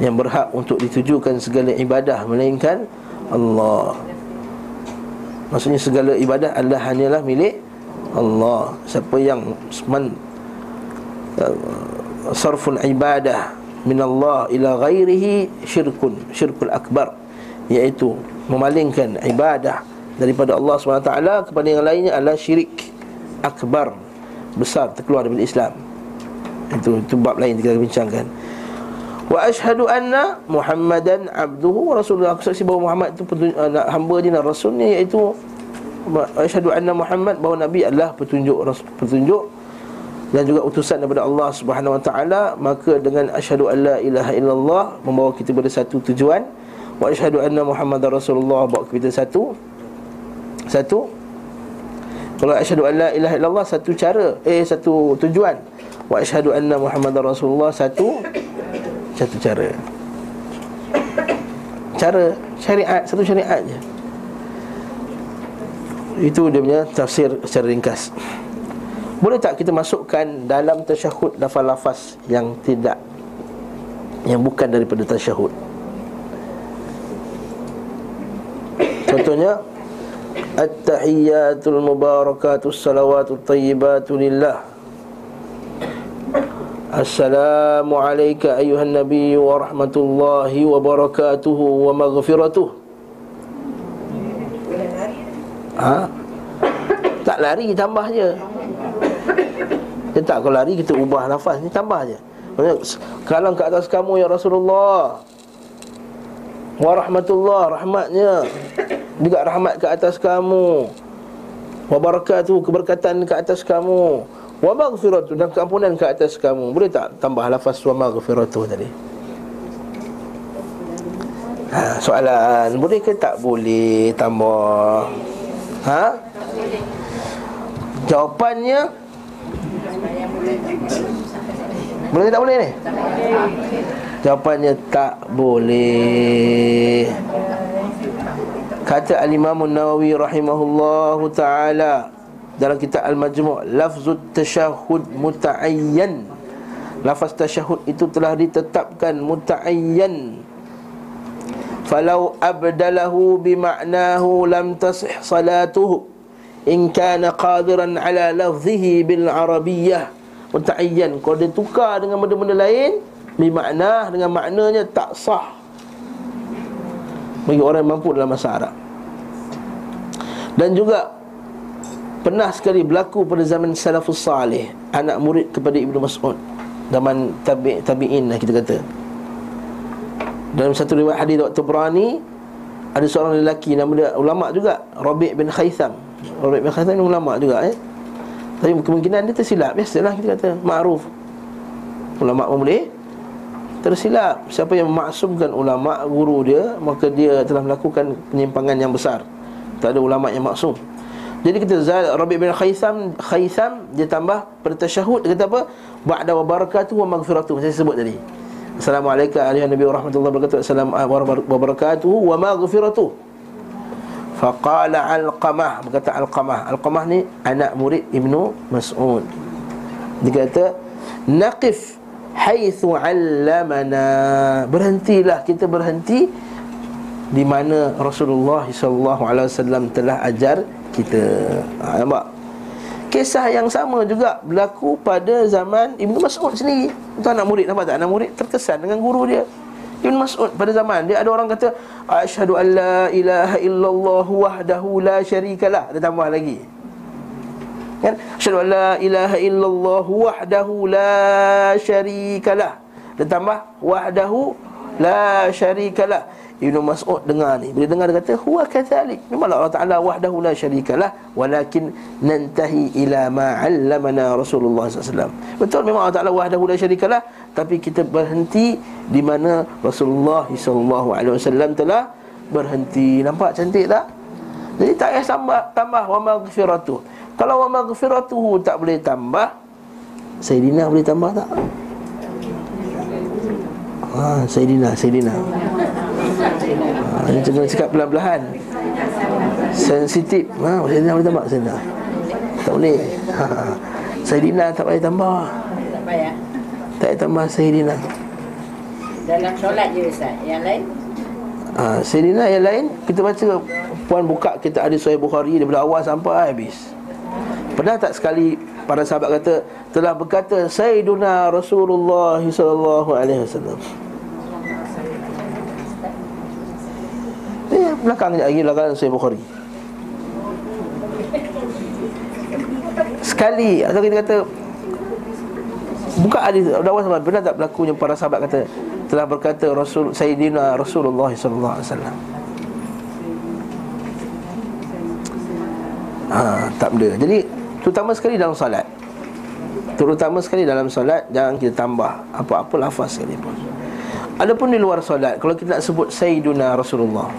Yang berhak untuk ditujukan segala ibadah Melainkan Allah. Maksudnya segala ibadah adalah hanyalah milik Allah. Siapa yang man, uh, Sarfun ibadah min Allah ila ghairihi syirkun syirkul akbar iaitu memalingkan ibadah daripada Allah SWT kepada yang lainnya adalah syirik akbar besar terkeluar daripada Islam. Itu itu bab lain kita bincangkan. Wa ashhadu anna muhammadan abduhu wa rasulullah aku saksi bahawa Muhammad itu uh, hamba dia dan rasulnya iaitu ashhadu anna muhammad bahawa nabi adalah petunjuk petunjuk dan juga utusan daripada Allah Subhanahu Wa Taala maka dengan asyhadu alla ilaha illallah membawa kita pada satu tujuan. Wa asyhadu anna muhammadar rasulullah bawa kita satu. Satu. Kalau asyhadu alla ilaha illallah satu cara eh satu tujuan. Wa asyhadu anna muhammadar rasulullah satu. Satu cara. Cara syariat satu syariat je. Itu dia punya tafsir secara ringkas boleh tak kita masukkan dalam tasyahud lafaz-lafaz yang tidak Yang bukan daripada tasyahud? Contohnya At-tahiyyatul mubarakatus salawatul tayyibatu lillah. Nabi wa rahmatullahi wa barakatuhu wa maghfiratuh. Ha? Tak lari tambah je dia tak kalau lari kita ubah nafas ni tambah je. Maksudnya kalang ke atas kamu ya Rasulullah. Wa rahmatullah rahmatnya juga rahmat ke atas kamu. Wa barakatuh keberkatan ke atas kamu. Wa maghfiratu dan keampunan ke atas kamu. Boleh tak tambah lafaz wa maghfiratu tadi? Ha, soalan boleh ke tak boleh tambah? Ha? Jawapannya Boleh tak boleh ni? Jawapannya tak boleh. Kata Al-Imam Nawawi rahimahullahu ta'ala Dalam kitab Al-Majmu' Lafzut tasyahud muta'ayyan. Lafaz tasyahud itu telah ditetapkan muta'ayyan. Falau abdalahu bima'nahu lam tasih salatuhu In kana qadiran ala lafzihi bil arabiyyah Muta'ayyan Kalau dia tukar dengan benda-benda lain Bima'nah dengan maknanya tak sah. Bagi orang yang mampu dalam bahasa Arab. Dan juga Pernah sekali berlaku pada zaman Salafus Salih Anak murid kepada Ibnu Mas'ud. Zaman tabi, tabi'in lah kita kata. Dalam satu riwayat hadis Dr. Berani Ada seorang lelaki nama dia ulama juga Rabi' bin Khaytham. Rabi' bin Khaytham ni ulama juga eh Tapi kemungkinan dia tersilap. Biasalah kita kata Ma'ruf. Ulama pun boleh. Tersilap. Siapa yang memaksumkan ulama Guru dia Maka dia telah melakukan Penyimpangan yang besar. Tak ada ulama yang maksum. Jadi kita Zal Rabi' bin Khaytham Khaytham Dia tambah pada tasyahud Dia kata apa? Ba'da wa barakatuh wa maghfiratuh. Saya sebut tadi. Assalamualaikum warahmatullahi warahmatullahi wabarakatuh Assalamualaikum wabarakatuh Wa maghfiratuh Faqala Al-Qamah Berkata Al-Qamah Al-Qamah ni anak murid Ibnu Mas'ud Dia kata Naqif Haythu allamana Berhentilah kita berhenti Di mana Rasulullah SAW telah ajar kita ha, Nampak? Kisah yang sama juga berlaku pada zaman Ibnu Mas'ud sendiri. Itu anak murid nampak tak? Anak murid terkesan dengan guru dia. Ibnu Mas'ud pada zaman dia ada orang kata asyhadu an la ilaha illallah wahdahu la syarikalah. Dia tambah lagi. Kan? Asyhadu an la ilaha illallah wahdahu la syarikalah. Dia tambah wahdahu la syarikalah. Ibnu Mas'ud dengar ni Bila dengar dia kata Huwa kathalik Memanglah Allah Ta'ala wahdahu la syarikalah Walakin nantahi ila ma'allamana Rasulullah SAW Betul memang Allah Ta'ala wahdahu la syarikalah Tapi kita berhenti Di mana Rasulullah SAW telah berhenti. Nampak cantik tak? Jadi tak payah tambah, tambah wa maghfiratuh Kalau wa maghfiratuhu tak boleh tambah Sayyidina boleh tambah tak? Ha, Sayyidina, Sayyidina ha, Ini cuma cakap pelan-pelan Sensitif. Ha, Sayyidina boleh tambah Sayyidina Tak boleh. Ha, Sayyidina tak boleh tambah. Tak payah Tak payah tambah Sayyidina Dalam solat je Ustaz. Yang lain? Ha, Sayyidina yang lain Kita baca Puan buka kita ada Sahih Bukhari Daripada awal sampai habis. Pernah tak sekali Para sahabat kata Telah berkata Sayyiduna Rasulullah Sallallahu Alaihi Wasallam. Eh, belakang lagi belakang Sahih Bukhari. Sekali atau kita kata buka hadis dakwah sama benar tak berlakunya para sahabat kata telah berkata Rasul Sayyidina Rasulullah sallallahu alaihi wasallam. Ha, tak benda. Jadi terutama sekali dalam solat. Terutama sekali dalam solat jangan kita tambah apa-apa lafaz sekali pun. Adapun di luar solat kalau kita nak sebut Sayyiduna Rasulullah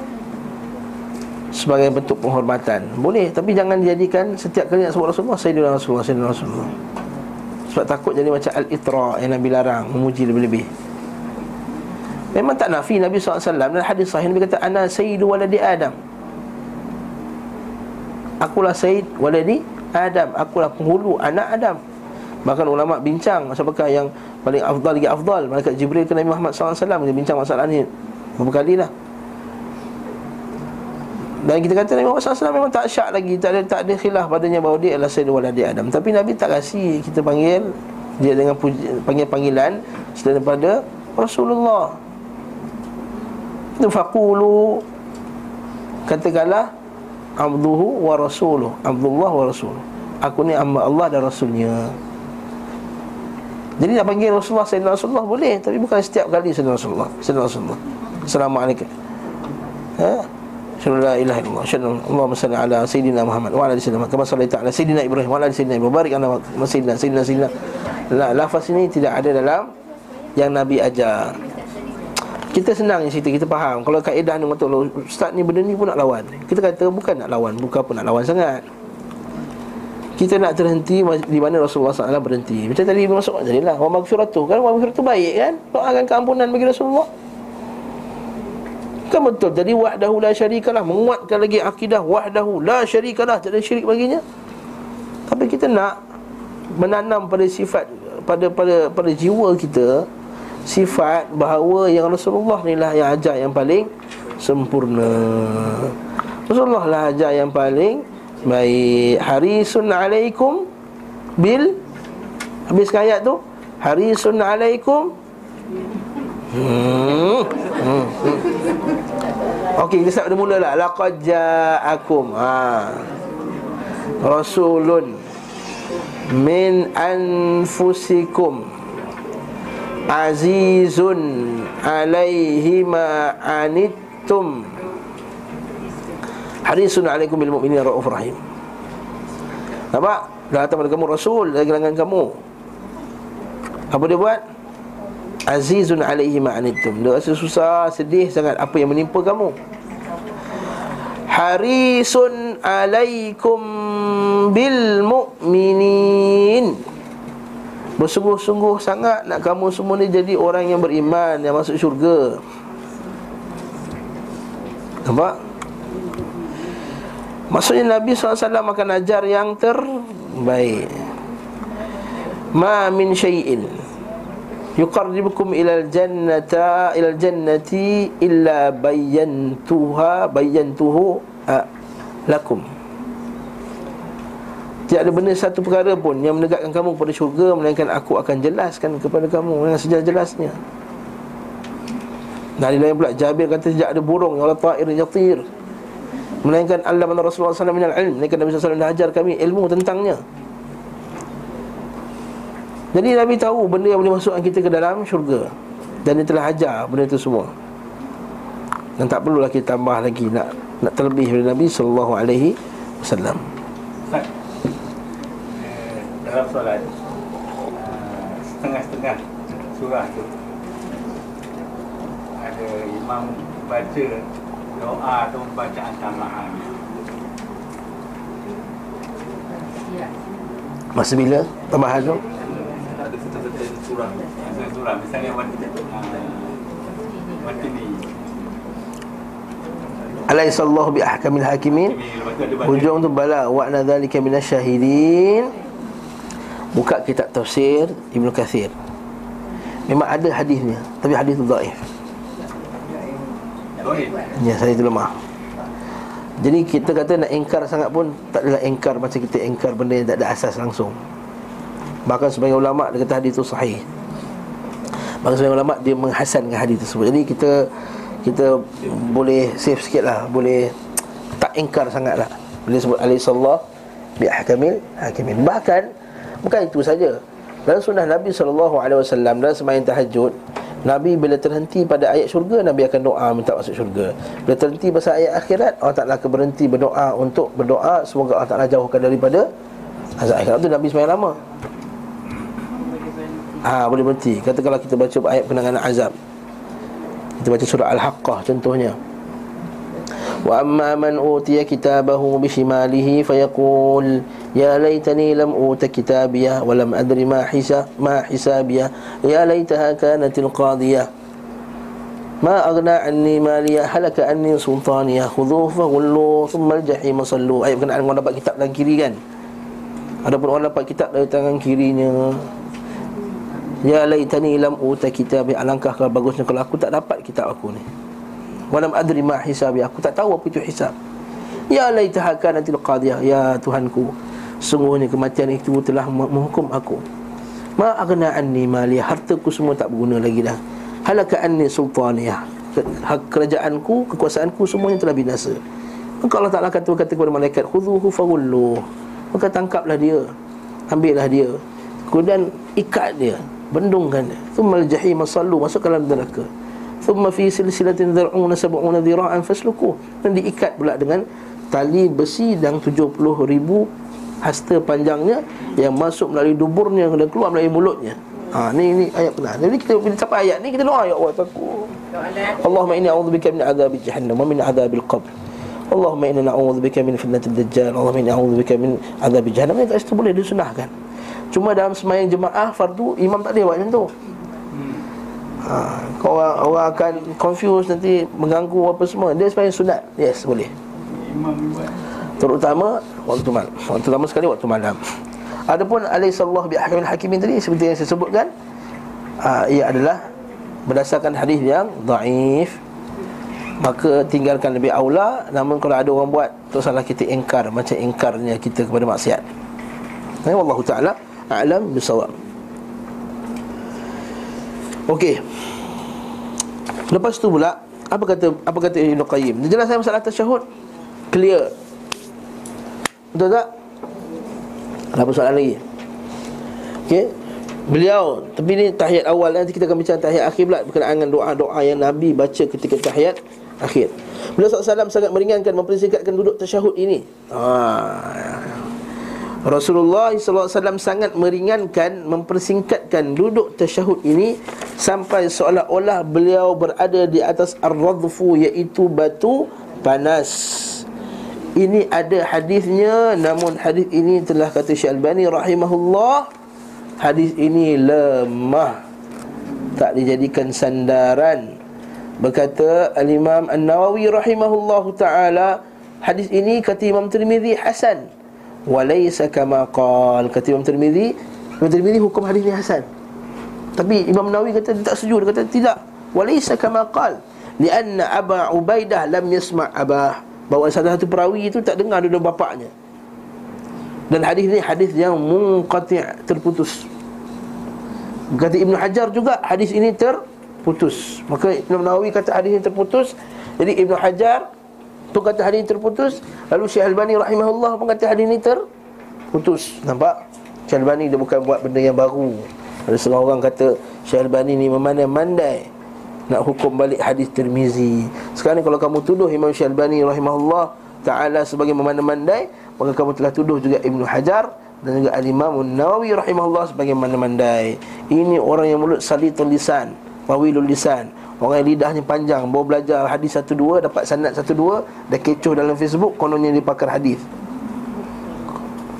sebagai bentuk penghormatan boleh tapi jangan dijadikan setiap kali nak sebut Rasulullah Sayyidina Rasulullah Sayyidina Rasulullah sebab takut jadi macam al-itra yang Nabi larang memuji lebih-lebih. Memang tak nafi Nabi SAW dalam hadis sahih Nabi kata ana sayyidu waladi Adam. Akulah sayyid waladi Adam. Akulah penghulu anak Adam. Bahkan ulama bincang apakah yang paling afdal lagi afdal? Malaikat Jibril ke Nabi Muhammad SAW dia bincang masalah ni beberapa kali lah dan kita kata Nabi Muhammad SAW memang tak syak lagi Tak ada, tak ada khilaf padanya bahawa dia adalah Sayyidul Waladi Adam. Tapi Nabi tak kasih kita panggil Dia dengan puji, panggil panggilan Selain daripada Rasulullah. Itu faqulu Katakanlah Abduhu wa rasuluh. Abdullah wa rasuluh. Aku ni amba Allah dan Rasulnya. Jadi nak panggil Rasulullah Sayyidina Rasulullah boleh Tapi bukan setiap kali Sayyidina Rasulullah. Sayyidina Rasulullah. Assalamualaikum. Ha Asyhadu la ilaha illallah Asyhadu Allahumma salli ala Sayyidina Muhammad Wa ala Sayyidina Muhammad Kama sallaita ala Sayyidina Ibrahim Wa ala Sayyidina Ibrahim Barik ala Sayyidina Sayyidina Sayyidina. La, Lafaz ini tidak ada dalam Yang Nabi ajar. Kita senang yang cerita, kita faham. Kalau kaedah ni kata Ustaz ni benda ni pun nak lawan. Kita kata bukan nak lawan Bukan pun nak lawan sangat. Kita nak terhenti Di mana Rasulullah SAW berhenti. Macam tadi masuk Jadilah Wa maghfiratuh Kan? Wa maghfiratuh baik kan? Doakan keampunan bagi Rasulullah Kan betul. Jadi wahdahu la syarikalah. Menguatkan lagi akidah Wahdahu la syarikalah. Tak ada syirik baginya. Tapi kita nak Menanam pada sifat Pada pada pada jiwa kita Sifat bahawa Yang Rasulullah ni lah Yang ajar yang paling Sempurna. Rasulullah lah ajar yang paling Baik. Harisun alaikum Bil Habis ayat tu? Harisun alaikum Hmm. hmm. hmm. Okey, kita start mula lah. Laqad ja'akum. Ha. Rasulun min anfusikum azizun alaihi ma anittum harisun alaikum bil mu'minin raufur rahim. Nampak? Dah datang pada kamu Rasul dari kalangan kamu. Apa dia buat? Azizun alaihi ma'anittum. Dia rasa susah, sedih sangat apa yang menimpa kamu. Harisun alaikum bil mu'minin. Bersungguh-sungguh sangat nak kamu semua ni jadi orang yang beriman Yang masuk syurga. Nampak? Maksudnya Nabi SAW akan ajar yang terbaik. Ma min syai'in yuqarribukum ilal jannata ilal jannati illa bayyantuha bayyantuhu lakum. Tidak ada benda satu perkara pun yang menegakkan kamu kepada syurga melainkan aku akan jelaskan kepada kamu dengan sejelas-jelasnya. Dari lain pula Jabir kata tidak ada burung yang ta'ir yatir. Melainkan Allah dan Rasulullah SAW minal ilm. Melainkan Nabi SAW dah ajar kami ilmu tentangnya jadi Nabi tahu benda yang boleh masukkan kita ke dalam syurga. Dan dia telah ajar benda itu semua. Dan tak perlulah kita tambah lagi Nak nak terlebih dari Nabi SAW Wasallam. Eh, Dalam solat uh, Setengah-setengah surah tu Ada imam baca doa atau bacaan tambahan? Masa bila? Tambahan tu? Surah surah misalnya ni Alaihissallahu bi ahkamil hakimin. Hujung tu bala Wa'na dhalika minasyahidin Buka kitab tafsir Ibn Kathir. Memang ada hadisnya Tapi hadis tu daif Ya saya itu lemah. Jadi kita kata nak engkar sangat pun Tak adalah engkar macam kita engkar benda yang tak ada asas langsung Bahkan sebagai ulama' dia kata hadis itu sahih. Bahkan sebagai ulama' dia menghasankan hadis tersebut. Jadi kita kita boleh save sikit lah. Boleh tak ingkar sangat lah Boleh sebut alaih sallallahu Bi'ahkamil hakimin Bahkan bukan itu saja. Dalam sunnah Nabi SAW Dalam semayang tahajud Nabi bila terhenti pada ayat syurga Nabi akan doa minta masuk syurga. Bila terhenti pasal ayat akhirat Allah Ta'ala akan berhenti berdoa untuk berdoa. Semoga Allah Ta'ala jauhkan daripada Azab akhirat. Itu Nabi semayang lama Ha, boleh berhenti. Kata kalau kita baca ayat penanganan azab Kita baca surah Al-Haqqah contohnya. Wa amma man utiya kitabahu bishimalihi fayaqul Ya laytani lam uta kitabiyah Wa lam adri ma, hisa, ma hisabiyah. Ya laytaha kanatil qadiyah Ma agna anni maliyah halaka anni sultaniyah. Khuduh fagullu Thumma al-jahim sallu. Ayat berkenaan orang dapat kitab dalam kiri kan? Adapun orang dapat kitab dari tangan kirinya Ya laitani lam uta kitab Alangkah kalau bagusnya. Kalau aku tak dapat kitab aku ni. Walam adri ma hisabi. Aku tak tahu apa itu hisab. Ya laitaha kanatil qadiyah Ya Tuhanku. Sungguhnya kematian itu telah menghukum aku. Ma agna anni maliyah Hartaku semua tak berguna lagi dah. Halaka anni sultaniyah. Kerajaanku, kekuasaanku semuanya telah binasa. Maka Allah Ta'ala kata, kata kepada malaikat Khuduhu fawullu Maka tangkaplah dia. Ambillah dia. Kemudian ikat dia bendungkan dia thummal jahim sallu masuk ke dalam neraka thumma fi silsilatin dhar'una sab'una dhira'an fasluku dan diikat pula dengan tali besi dan 70 ribu hasta panjangnya yang masuk melalui duburnya dan keluar melalui mulutnya Ha ni ni ayat benar. Jadi kita bila sampai ayat ni kita doa ya Allah takut. Allahumma inni a'udzubika min adzabil jahannam wa min adzabil qabr. Allahumma inna na'udzubika min fitnatil dajjal. Allahumma inni a'udzubika min adzabil jahannam. Ini situ boleh disunahkan. Cuma dalam sembahyang jemaah fardu imam tak boleh buat macam tu. Ha, kau orang, orang akan confuse nanti mengganggu apa semua. Dia sembahyang sunat. Yes, boleh. Terutama waktu malam. Terutama sekali waktu malam. Adapun alaihissallahu biahkamil hakimin tadi seperti yang saya sebutkan uh, ia adalah berdasarkan hadis yang dhaif maka tinggalkan lebih aula namun kalau ada orang buat tak salah kita ingkar macam ingkarnya kita kepada maksiat. Ini wallahu taala a'lam bisawab. Okey. Lepas tu pula apa kata apa kata Ibnu Qayyim? Dia jelaskan masalah tasyahud clear. Betul tak? Ada soalan lagi? Okey. Beliau, tapi ni tahiyat awal nanti kita akan bincang tahiyat akhir pula berkenaan dengan doa-doa yang Nabi baca ketika tahiyat akhir. Beliau SAW sangat meringankan mempersingkatkan duduk tasyahud ini. Ha. Rasulullah SAW sangat meringankan mempersingkatkan duduk tasyahud ini sampai seolah-olah beliau berada di atas ar-radfu iaitu batu panas. Ini ada hadisnya namun hadis ini telah kata Syekh Albani rahimahullah hadis ini lemah. Tak dijadikan sandaran. Berkata al-Imam An-Nawawi rahimahullah taala hadis ini kata Imam Tirmizi hasan walaysa kama qal. Kata Imam Tirmizi Imam Tirmizi hukum hadis ini hasan. Tapi Imam Nawawi kata tak setuju dia kata tidak. Walaysa kama qal. Lianna Aba Ubaidah lam yasma' abah bahawa salah satu perawi itu tak dengar duduk bapaknya. Dan hadis ini hadis yang munqati' terputus. Kata Ibn Hajar juga hadis ini terputus. Maka Ibn Nawawi kata hadis ini terputus. Jadi Ibn Hajar tu kata hadis terputus lalu Syekh Albani rahimahullah pun kata hadis ini terputus nampak Syekh Albani dia bukan buat benda yang baru ada setengah orang kata Syekh Albani ni memandai-mandai nak hukum balik hadis Tirmizi. Sekarang kalau kamu tuduh Imam Syalbani rahimahullah taala sebagai memandai-mandai, maka kamu telah tuduh juga Ibnu Hajar dan juga Al-Imam Nawawi rahimahullah sebagai memandai-mandai. Ini orang yang mulut salitul lisan, wawilul lisan. Orang yang lidahnya panjang, bawa belajar hadis satu dua, dapat sanad satu dua, dah kecoh dalam Facebook, kononnya dia pakar hadis.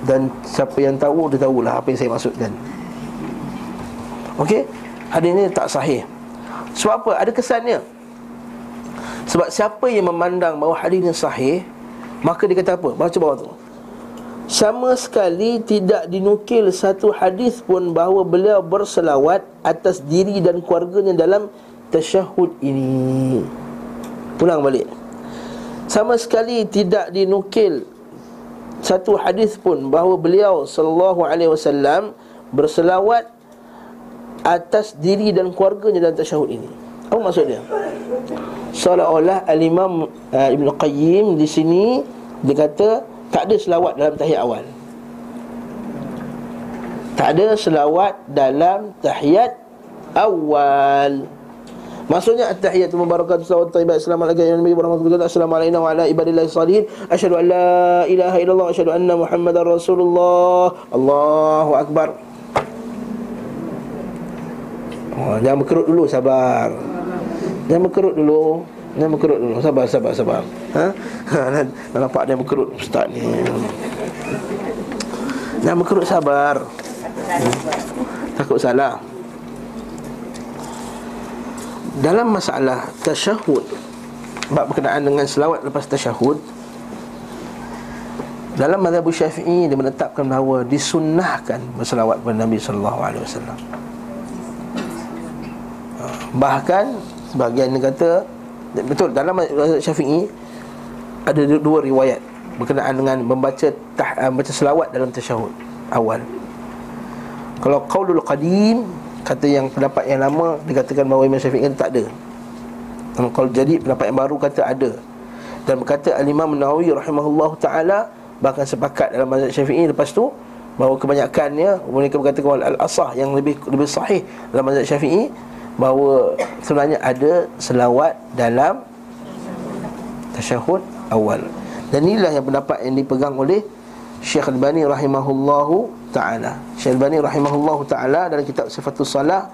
Dan siapa yang tahu, dia tahulah apa yang saya maksudkan. Okey? Hadis ini tak sahih. Sebab apa? Ada kesannya Sebab siapa yang memandang bahawa hadis ini sahih Maka dia kata apa? Baca bawah tu Sama sekali tidak dinukil satu hadis pun bahawa beliau berselawat Atas diri dan keluarganya dalam tasyahud ini Pulang balik Sama sekali tidak dinukil satu hadis pun bahawa beliau sallallahu alaihi wasallam berselawat atas diri dan keluarganya dalam tasyahud ini. Apa maksud dia? Seolah-olah al-Imam uh, Ibn Qayyim di sini dia kata tak ada selawat dalam tahiyat awal. Tak ada selawat dalam tahiyat awal. Maksudnya at-tahiyatu mubarakatuh salawat thayyibat assalamu alaykum ya nabi warahmatullahi wabarakatuh assalamu alayna wa ala ibadillahi salihin asyhadu an la ilaha illallah asyhadu anna muhammadar rasulullah Allahu akbar Oh, jangan berkerut dulu, sabar. Jangan berkerut dulu. Jangan berkerut dulu. Sabar, sabar, sabar. Ha? ha nampak dia berkerut ustaz ni. Jangan berkerut sabar. Takut salah. Dalam masalah tasyahud bab berkenaan dengan selawat lepas tasyahud dalam mazhab Syafi'i dia menetapkan bahawa disunnahkan berselawat kepada Nabi sallallahu alaihi wasallam. Bahkan sebahagian yang kata betul dalam mazhab Syafi'i ada dua riwayat berkenaan dengan membaca tah, uh, baca selawat dalam tasyahud awal. Kalau qaulul qadim kata yang pendapat yang lama dikatakan bahawa Imam Syafi'i tak ada. Dan kalau jadi pendapat yang baru kata ada. Dan berkata Al-Imam Nawawi rahimahullahu taala bahkan sepakat dalam mazhab Syafi'i lepas tu bahawa kebanyakannya mereka berkata al-asah yang lebih lebih sahih dalam mazhab Syafi'i bahawa sebenarnya ada selawat dalam tasyahud awal. Dan inilah yang pendapat yang dipegang oleh Syekh Al-Bani rahimahullahu taala. Syekh Al-Bani rahimahullahu taala dalam kitab Sifatus Salah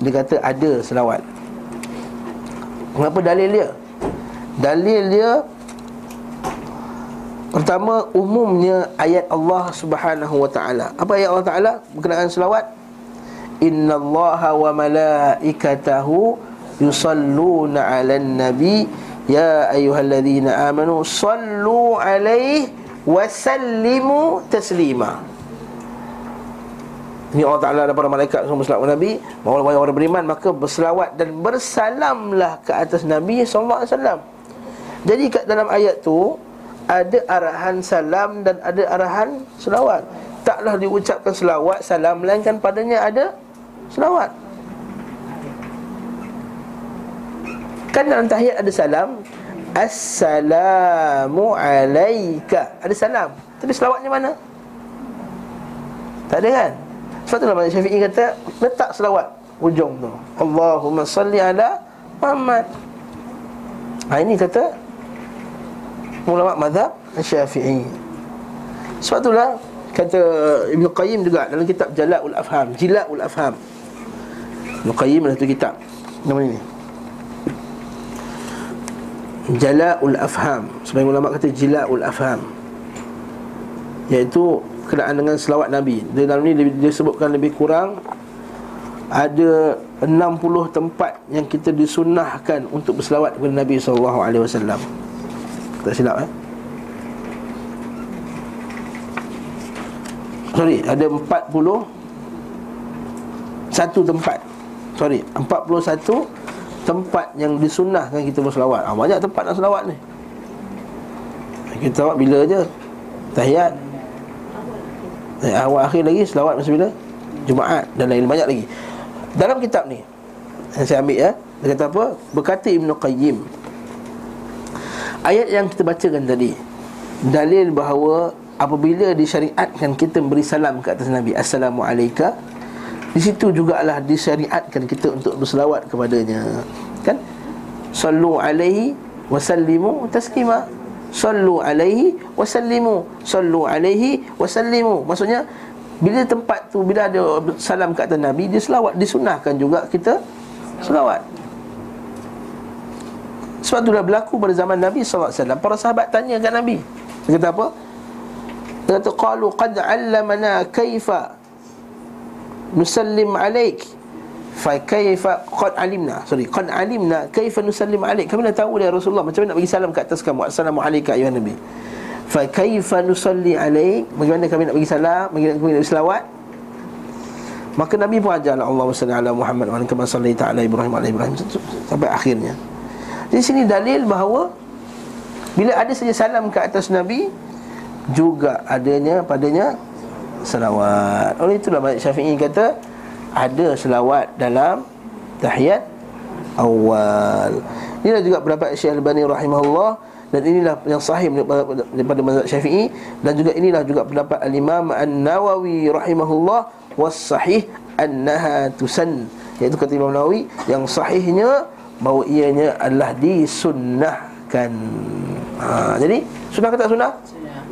dia kata ada selawat. Kenapa dalil dia? Dalil dia Pertama umumnya ayat Allah Subhanahu wa taala. Apa ayat Allah taala berkenaan selawat? Innallaha wa malaikatahu yusalluna 'alan nabi ya ayyuhalladzina amanu sallu 'alaihi wa sallimu taslima. Ini Allah Ta'ala dan para malaikat semua berselawat Nabi Bahawa orang beriman maka berselawat dan bersalamlah ke atas Nabi SAW Jadi kat dalam ayat tu ada arahan salam dan ada arahan selawat. Taklah diucapkan selawat, salam melainkan padanya ada selawat. Kan dalam tahiyat ada salam Assalamu alaika Ada salam Tapi selawatnya mana? Tak ada kan? Sebab tu Imam Syafi'i kata Letak selawat Ujung tu Allahumma salli ala Muhammad Ha ini kata ulama mazhab Syafi'i. Sebab itulah kata Ibn Qayyim juga dalam kitab Jala'ul Afham, Jila'ul Afham. Ibn Qayyim satu kitab nama ini. Jala'ul Afham. Sebagai ulama kata Jila'ul Afham. Iaitu kenaan dengan selawat Nabi. Di dalam ni dia sebutkan lebih kurang ada 60 tempat yang kita disunnahkan untuk berselawat kepada Nabi wasallam. Tak silap eh? Sorry, ada 40 Satu tempat. Sorry, 41 Tempat yang disunahkan kita berselawat. Ah, Banyak tempat nak selawat ni. Kita tengok bila je. Tahiyat Awal akhir lagi selawat masa bila Jumaat dan lain banyak lagi. Dalam kitab ni Yang saya ambil ya Dia kata apa? Berkata Ibn Qayyim Ayat yang kita bacakan tadi Dalil bahawa Apabila disyariatkan kita beri salam ke atas Nabi Assalamualaikum Di situ jugalah disyariatkan kita untuk berselawat kepadanya. Kan? Sallu alaihi wasallimu taslima Sallu alaihi wasallimu. Sallu alaihi wasallimu. Maksudnya bila tempat tu Bila ada salam ke atas Nabi Dia selawat Disunahkan juga kita Selawat. Sebab itulah berlaku pada zaman Nabi SAW Para sahabat tanya kat Nabi. Dia kata apa? Dia kata Qalu qad allamana kaifa Nusallim alaik Fa kaifa qad alimna Sorry Qad alimna kaifa nusallim alaik. Kami dah tahu dia Rasulullah Macam mana nak bagi salam kat atas kamu. Assalamualaikum ayuhan Nabi. Fa kaifa nusalli alaik Bagaimana kami nak bagi salam Bagaimana kami nak bagi selawat? Maka Nabi pun ajar Allah SWT ala Muhammad wa kama sallaita ala Ibrahim ala Ibrahim. Sampai akhirnya. Di sini dalil bahawa bila ada saja salam ke atas Nabi juga adanya padanya selawat. Oleh itulah Malik Syafi'i kata ada selawat dalam tahiyat awal. Inilah juga pendapat Syekh Al-Bani rahimahullah dan inilah yang sahih daripada mazhab Syafi'i dan juga inilah juga pendapat Al-Imam An-Nawawi rahimahullah was sahih annaha tusan iaitu kata Imam Nawawi yang sahihnya bahawa ianya adalah disunnahkan. Ha, jadi sunnah ke tak sunnah?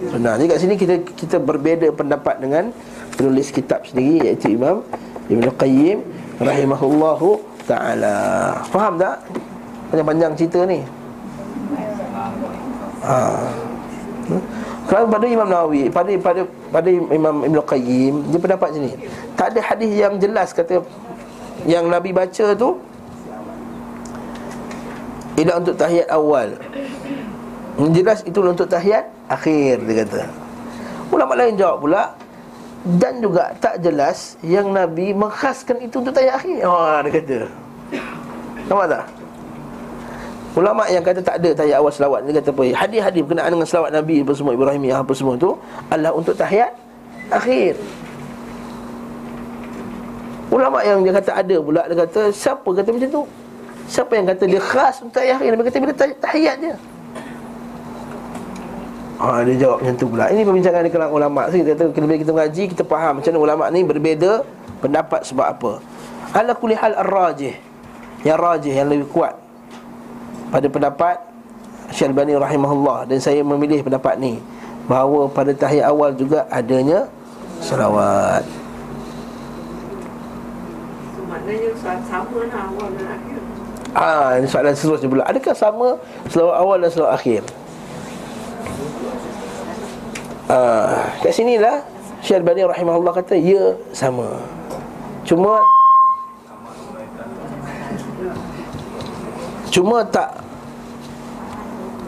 Sunnah. Jadi kat sini kita kita berbeza pendapat dengan penulis kitab sendiri iaitu Imam Ibn Qayyim rahimahullahu taala. Faham tak? Panjang-panjang cerita ni. Ha. Kalau pada Imam Nawawi, pada pada pada Imam Ibn Qayyim, dia pendapat sini. Tak ada hadis yang jelas kata yang Nabi baca tu ialah untuk tahiyat awal Yang jelas itu untuk tahiyat akhir dia kata Ulama lain jawab pula Dan juga tak jelas Yang Nabi mengkhaskan itu untuk tahiyat akhir. Oh dia kata. Nampak tak? Ulama yang kata tak ada tahiyat awal selawat Dia kata apa? Hadis-hadis berkenaan dengan selawat Nabi Apa semua Ibrahim apa semua tu Adalah untuk tahiyat akhir. Ulama yang dia kata ada pula Dia kata siapa kata macam tu? Siapa yang kata dia khas untuk tahiyat Nabi kata bila tahiyat je Ha, dia jawab macam tu pula. Ini perbincangan di kalangan ulama' so, kita kata, Bila kita mengaji, kita faham Macam mana ulama' ni berbeza Pendapat sebab apa. Ala kulli hal ar-rajih. Yang rajih yang lebih kuat pada pendapat Syalbani rahimahullah. Dan saya memilih pendapat ni. Bahawa pada tahiyat awal juga adanya salawat. Maknanya sama lah awal dan akhir. Ah, ini soalan seterusnya pula. Adakah sama selawat awal dan selawat akhir? Ah, kat sinilah Syekh Al-Bani rahimahullah kata ya sama. Cuma Cuma tak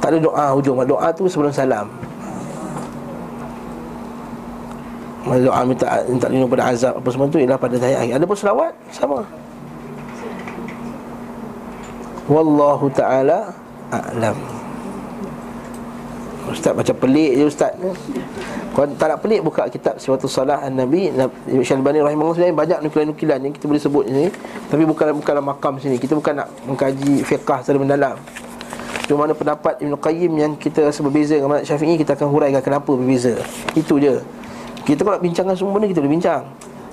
Tak ada doa hujung. Doa tu sebelum salam. Doa minta, minta lindung pada azab Apa semua tu ialah pada akhir. Ada pun selawat Sama. Wallahu ta'ala A'lam Ustaz macam pelik je Ustaz. Kalau tak nak pelik Buka kitab Sifatul Salah An-Nabi Syalbani rahimahullah sebenarnya Banyak nukilan-nukilan Yang kita boleh sebut sini. Tapi bukan bukanlah makam sini. Kita bukan nak mengkaji fiqah secara mendalam. Cuma mana pendapat Ibn Qayyim Yang kita rasa berbeza dengan Syafi'i Kita akan huraikan kenapa berbeza. Itu je. Kita kalau nak bincangkan semua benda Kita boleh bincang.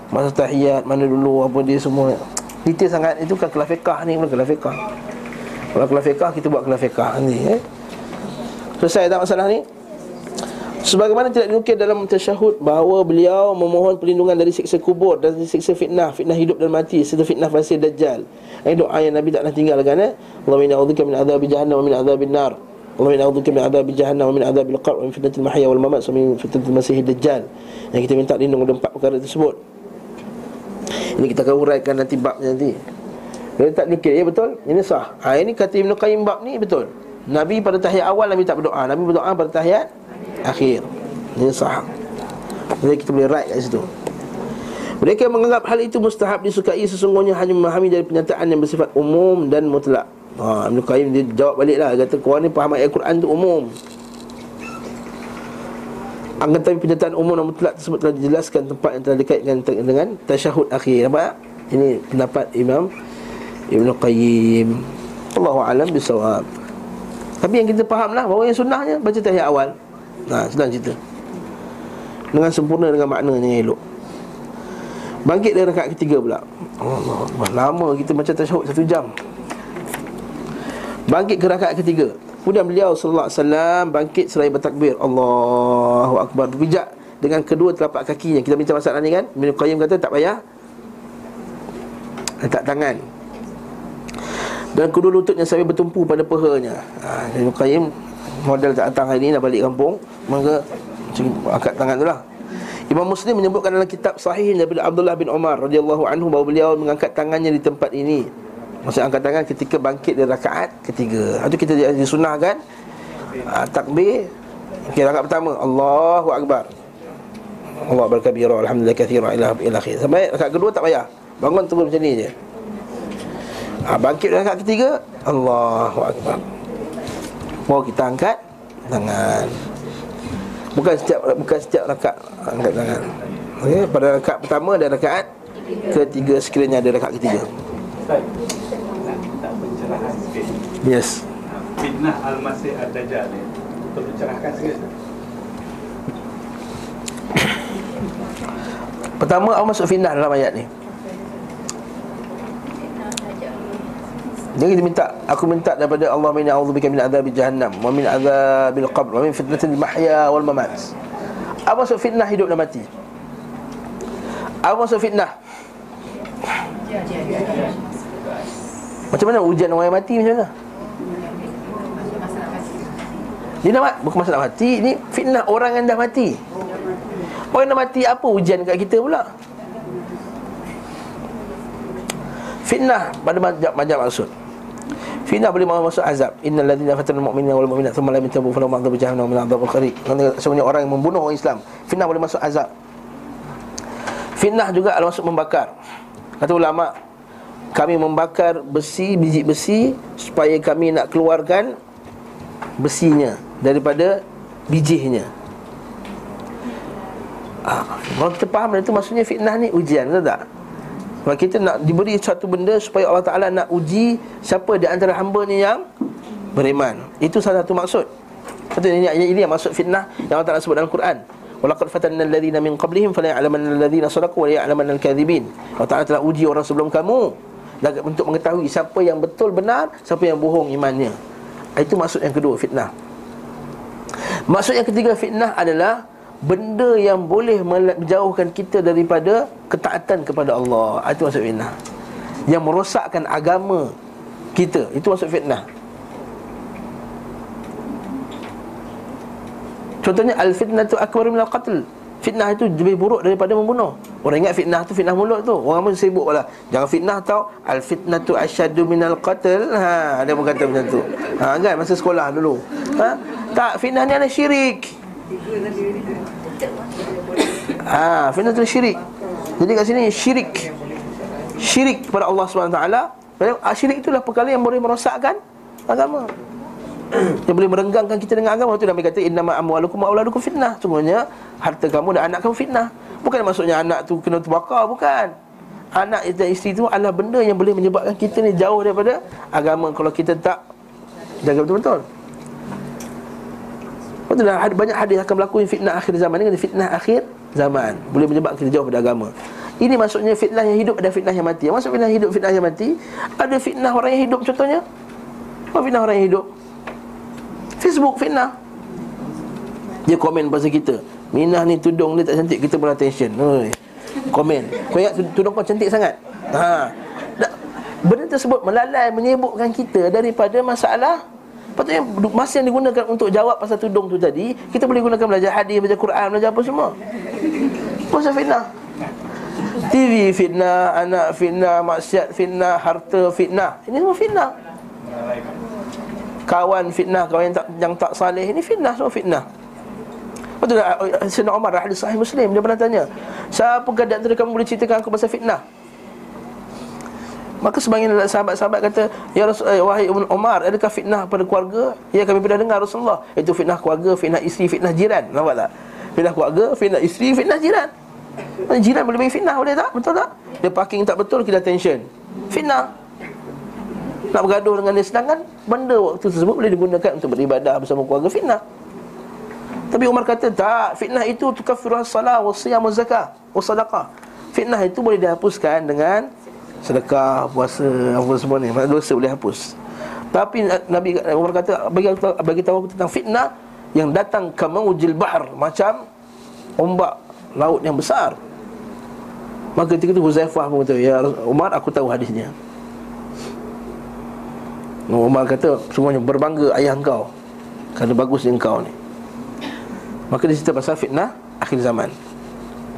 Masa tahiyat Mana dulu Apa dia semua. Detail sangat Itu kan kelas fiqah ni Bukan kelas fiqah. Kalau kelas fiqah Kita buat kelas fiqah nanti eh? Selesai tak masalah ni? Sebagaimana tidak dinukil dalam tasyahud bahawa beliau memohon perlindungan dari siksa kubur dan siksa fitnah, fitnah hidup dan mati serta fitnah fasih dajjal. Ini doa yang Nabi tak pernah tinggalkan eh. Allahumma inna a'udzubika min adzabi jahannam wa min adzabin nar. Allahumma inna a'udzubika min adzabi jahannam wa min adzabil qabr wa min fitnatil mahya wal mamat wa min fitnatil masih dajjal. Yang kita minta lindung dari empat perkara tersebut. Ini kita akan uraikan nanti babnya nanti. Dia tak nukil, ya betul? Ini sah. Ha, ini kata Ibn Qayyim bab ni betul. Nabi pada tahiyat awal Nabi tak berdoa. Nabi berdoa pada tahiyat akhir. Ini sahih. Jadi kita boleh write kat situ. Mereka menganggap hal itu mustahab disukai Sesungguhnya hanya memahami dari penyataan yang bersifat umum dan mutlak. Ha, Ibn Qayyim dia jawab balik lah. Kata korang ni faham ayat Quran tu umum. Angkat tapi penyataan umum dan mutlak tersebut telah dijelaskan tempat yang telah dikaitkan dengan tasyahud akhir. Nampak? Ini pendapat Imam Ibn Qayyim. Allahu alam bisawab tapi yang kita faham lah Bahawa yang sunnahnya Baca tahiyat awal. Nah, sedang cerita. Dengan sempurna dengan maknanya yang elok. Bangkit dari rakaat ketiga pula. Allah Lama kita baca tasyahud satu jam. Bangkit ke rakaat ketiga. Kemudian beliau sallallahu alaihi wasallam bangkit seraya bertakbir. Allahu akbar. Berpijak dengan kedua telapak kakinya. Kita bincang masalah ni kan? Ibnu Qayyim kata tak payah letak tangan dan kedua lututnya sampai bertumpu pada pehanya. Ha, Ibn Qayyim model tak datang hari ni dah balik kampung, maka angkat tangan tu lah. Imam Muslim menyebutkan dalam kitab sahih daripada Abdullah bin Umar radhiyallahu anhu bahawa beliau mengangkat tangannya di tempat ini. Maksud angkat tangan ketika bangkit dari rakaat ketiga. Itu kita disunahkan ha, takbir. Okay, rakaat pertama. Allahu Akbar. Allah berkabira Alhamdulillah kathira. Ila, ila akhir Sampai rakaat kedua tak payah. Bangun terus macam ni je ha, Bangkit rakaat ketiga. Allahu Akbar. Bawa kita angkat Tangan. Bukan setiap bukan setiap rakaat angkat tangan. Okay? Pada rakaat pertama dan rakaat Ketiga sekiranya ada rakaat ketiga. Yes. Fitnah Al-Masih Ad-Dajjal Untuk mencerahkan sikit. Pertama apa maksud fitnah dalam ayat ni Jadi kita minta Aku minta daripada Allah Min a'udzubika min adzabi jahannam Wa min adzabil qabr Wa min fitnatil mahya wal mamat. Apa maksud fitnah hidup dan mati? Apa maksud fitnah? Macam mana ujian orang yang mati macam mana? Dia mati Bukan masalah mati Ini fitnah orang yang dah mati. Orang yang dah mati apa ujian kat kita pula? Fitnah pada macam maksud Fitnah boleh masuk azab Innal ladzina fatanul mu'minina wal mu'minat thumma lam yatabu falahum adzabu jahannam min adzabul khari. Sebenarnya orang yang membunuh orang Islam, fitnah boleh masuk azab. Fitnah juga adalah masuk membakar. Kata ulama, kami membakar besi, biji besi supaya kami nak keluarkan besinya daripada bijinya. Ah, kalau kita faham itu maksudnya fitnah ni ujian, betul tak? Kalau kita nak diberi satu benda supaya Allah Ta'ala nak uji Siapa di antara hamba ni yang beriman Itu salah satu maksud Satu ini, ini, yang maksud fitnah yang Allah Ta'ala sebut dalam Quran Walaqad fatanna alladhina min qablihim fala ya'lamanna alladhina sadaqu wa ya'lamanna al-kadhibin Allah Ta'ala telah uji orang sebelum kamu untuk mengetahui siapa yang betul benar, siapa yang bohong imannya. Itu maksud yang kedua fitnah. Maksud yang ketiga fitnah adalah benda yang boleh menjauhkan kita daripada ketaatan kepada Allah. Itu maksud fitnah. Yang merosakkan agama kita. Itu maksud fitnah. Contohnya al-fitnatu akbar min al-qatl. Fitnah itu lebih buruk daripada membunuh. Orang ingat fitnah tu fitnah mulut tu. Orang pun sibuk pula. Jangan fitnah tau. Al-fitnatu asyaddu min al-qatl. Ha, dia pun kata macam tu. Ha, kan masa sekolah dulu. Ha? Tak, fitnah ni adalah syirik. Ha, fitnah tu syirik. Jadi kat sini syirik. Syirik kepada Allah SWT. Syirik itulah perkara yang boleh merosakkan agama. yang boleh merenggangkan kita dengan agama tu Nabi kata innama amwalukum wa auladukum fitnah sungguhnya harta kamu dan anak kamu fitnah bukan maksudnya anak tu kena terbakar bukan anak dan isteri tu adalah benda yang boleh menyebabkan kita ni jauh daripada agama kalau kita tak jaga betul-betul Betul lah, banyak hadis akan berlaku fitnah akhir zaman. Ni fitnah akhir zaman. Boleh menyebabkan kita jauh daripada agama. Ini maksudnya fitnah yang hidup ada fitnah yang mati. Maksud fitnah hidup, fitnah yang mati Ada fitnah orang yang hidup contohnya? Apa fitnah orang yang hidup? Facebook fitnah. Dia komen pasal kita. Minah ni tudung dia tak cantik Kita pun attention. Oi. Komen. Kau ingat tudung kau cantik sangat? Ha. Benda tersebut melalai Menyebutkan kita daripada masalah Patutnya masa yang digunakan untuk jawab pasal tudung tu tadi Kita boleh gunakan belajar hadis, belajar Quran, belajar apa semua Pasal fitnah TV fitnah, anak fitnah, maksiat fitnah, harta fitnah Ini semua fitnah kawan fitnah kawan yang tak yang tak saleh ini fitnah semua fitnah Betul tak? Sayyidina Umar hadis sahih Muslim dia pernah tanya, "Siapa di antara kamu boleh ceritakan aku pasal fitnah?" Maka sebagian sahabat-sahabat kata, "Ya Rasul, eh, wahai Umar, adakah fitnah pada keluarga?" Ya kami pernah dengar Rasulullah, itu fitnah keluarga, fitnah isteri, fitnah jiran. Nampak tak? Fitnah keluarga, fitnah isteri, fitnah jiran. Jiran boleh bagi fitnah boleh tak? Betul tak? Dia parking tak betul kita tension. Fitnah nak bergaduh dengan dia sedangkan benda waktu tersebut boleh digunakan untuk beribadah bersama keluarga fitnah tapi Umar kata tak fitnah itu tukaffiru as-salah wa siyam wa zakah wa sadaqah fitnah itu boleh dihapuskan dengan sedekah puasa apa semua ni. Dosa boleh hapus. Tapi Nabi Umar kata bagi bagi tahu tentang fitnah yang datang ke maujil bahr macam ombak laut yang besar. Maka ketika itu Huzaifah pun kata ya Umar aku tahu hadisnya. Umar kata semuanya berbangga ayah engkau. Kerana bagus engkau ni. Maka dia cerita pasal fitnah akhir zaman.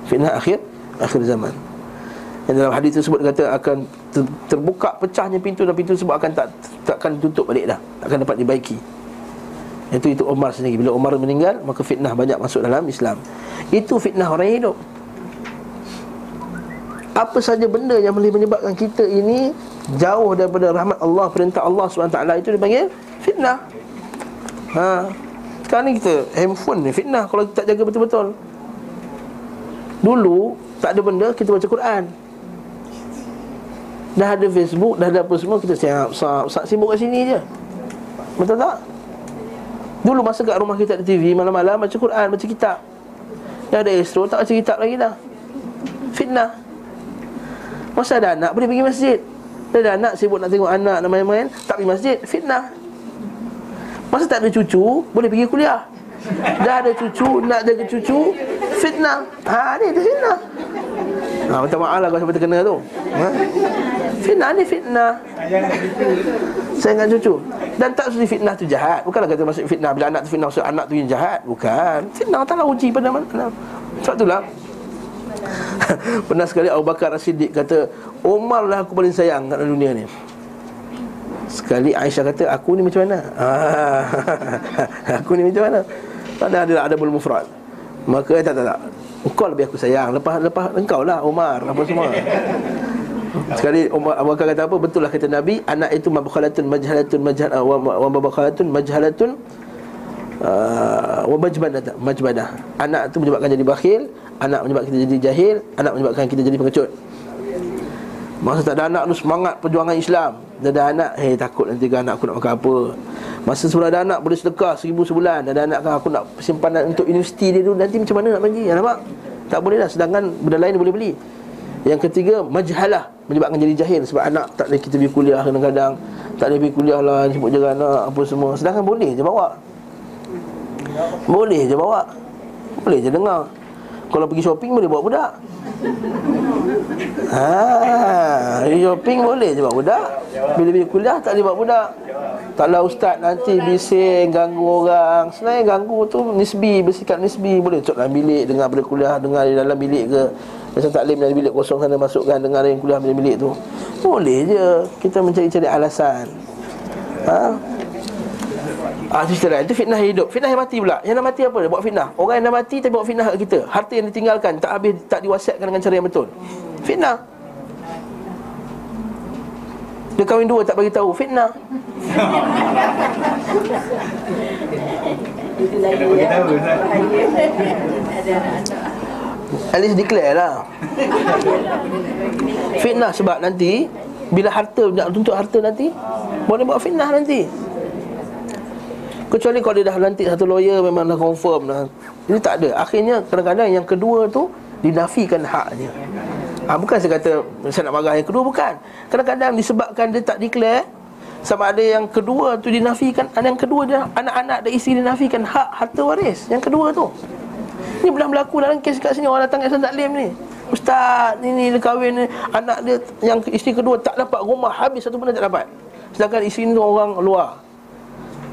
Fitnah akhir akhir zaman Yang dalam hadis tersebut kata akan terbuka pecahnya pintu Dan pintu tersebut akan tak takkan tutup balik dah Akan dapat dibaiki Itu itu Umar sendiri Bila Umar meninggal maka fitnah banyak masuk dalam Islam Itu fitnah orang hidup apa saja benda yang boleh menyebabkan kita ini jauh daripada rahmat Allah, perintah Allah SWT itu dipanggil fitnah. Ha. Sekarang ni kita handphone ni fitnah kalau kita tak jaga betul-betul. Dulu tak ada benda kita baca Quran. Dah ada Facebook, dah ada apa semua kita siap, siap, siap sibuk kat sini je. Betul tak? Dulu masa kat rumah kita ada TV malam-malam baca Quran, baca kitab. Dah ada Astro tak baca kitab lagi dah. Fitnah. Masa ada anak boleh pergi masjid Dah ada anak sibuk nak tengok anak nak main-main Tak pergi masjid, fitnah Masa tak ada cucu, boleh pergi kuliah Dah ada cucu, nak jaga cucu Fitnah. Ha ni, itu fitnah. Ha, minta maaf lah kalau sampai terkena tu. Ha? Fitnah ni fitnah. Saya ingat cucu. Dan tak sesuai fitnah tu jahat. Bukanlah kata maksud fitnah Bila anak tu fitnah maksud anak tu yang jahat. Bukan. Fitnah tak lah uji pada mana Sebab itulah. (laughs) Pernah sekali Abu Bakar As-Siddiq kata Umar lah aku paling sayang kat dunia ni. Sekali Aisyah kata Aku ni macam mana? (laughs) Aku ni macam mana Tak ada ada, ada mufrad. Maka tak tak tak. Engkau lebih aku sayang. Lepas lepas engkau lah Umar Apa semua. Sekali Umar Abu Bakar kata apa? Betul lah kata Nabi Anak itu mabakhalatun majhalatun majhalatun Wa mabakhalatun majhalatun uh, Wa majbadah Majbadah. Anak itu menyebabkan jadi bakhil Anak menyebabkan kita jadi jahil Anak menyebabkan kita jadi pengecut. Masa tak ada anak tu semangat perjuangan Islam Dah ada anak, hei takut nanti kan anak aku nak makan apa. Masa sebelum ada anak boleh sedekah seribu sebulan. Dah ada anak kan aku nak simpanan untuk universiti dia tu Nanti macam mana nak bagi, ya, nampak? Tak boleh lah, sedangkan benda lain boleh beli. Yang ketiga majhalah menyebabkan jadi jahil sebab anak tak boleh kita pergi kuliah kadang-kadang. Tak boleh pergi kuliah lah sebut je anak apa semua. Sedangkan boleh je bawa. Boleh je bawa. Boleh je dengar kalau pergi shopping boleh bawa budak Ha, shopping boleh je bawa budak. Bila pergi kuliah tak boleh bawa budak. Taklah ustaz nanti bising ganggu orang. Sebenarnya ganggu tu nisbi, bersikap nisbi. Boleh cok dalam bilik dengar pada kuliah, dengar di dalam bilik ke. Macam taklim dari bilik kosong sana masukkan dengar yang kuliah dalam bilik tu. Boleh je kita mencari-cari alasan. Ha? Ah tu cerita Itu fitnah hidup. Fitnah yang mati pula. Yang nak mati apa dia? Buat fitnah. Orang yang dah mati tapi buat fitnah kat kita. Harta yang ditinggalkan tak habis tak diwasiatkan dengan cara yang betul. Fitnah. Dia kahwin dua tak bagi tahu. Fitnah. At least declare lah. Fitnah sebab nanti bila harta nak tuntut harta nanti boleh buat fitnah nanti. Kecuali kalau dia dah lantik satu lawyer memang dah confirm dah. Ini tak ada. Akhirnya kadang-kadang yang kedua tu dinafikan haknya. Ha, bukan saya kata saya nak marah yang kedua bukan. Kadang-kadang disebabkan dia tak declare sama ada yang kedua tu dinafikan ada yang kedua dia anak-anak dan isteri dinafikan hak harta waris yang kedua tu. Ni belum berlaku dalam kes kat sini orang datang kat Islam Taklim ni. Ustaz, ni ni dia kahwin ni anak dia yang isteri kedua tak dapat rumah habis satu benda tak dapat. Sedangkan isteri ni orang luar.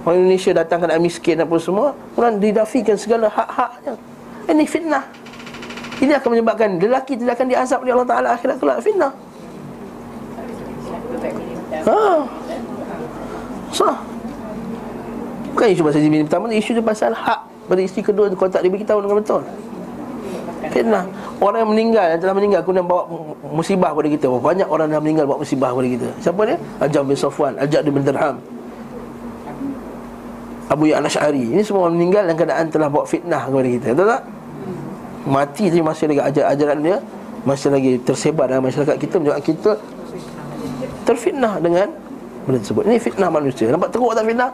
Orang Indonesia datang kena miskin apa semua Orang didafikan segala hak-haknya. Ini fitnah. Ini akan menyebabkan lelaki tidak akan diazab oleh Allah Ta'ala akhirat kelak. Fitnah. Ha. Sah. Bukan isu pasal jimini pertama Isu dia pasal hak pada isteri kedua tu Kalau tak dia beritahu dengan betul. Fitnah. Orang yang meninggal Yang telah meninggal Kemudian bawa musibah pada kita. Banyak orang yang meninggal Bawa musibah pada kita. Siapa dia? Ajam bin Safwan Ajak bin Dirham Abu Ya'la Syari Ini semua meninggal dalam keadaan telah bawa fitnah kepada kita. Betul tak? Mati tapi masih lagi ajar ajaran dia Masih lagi tersebar dalam masyarakat kita Menyebabkan kita terfitnah dengan benda tersebut. Ini fitnah manusia. Nampak teruk tak fitnah?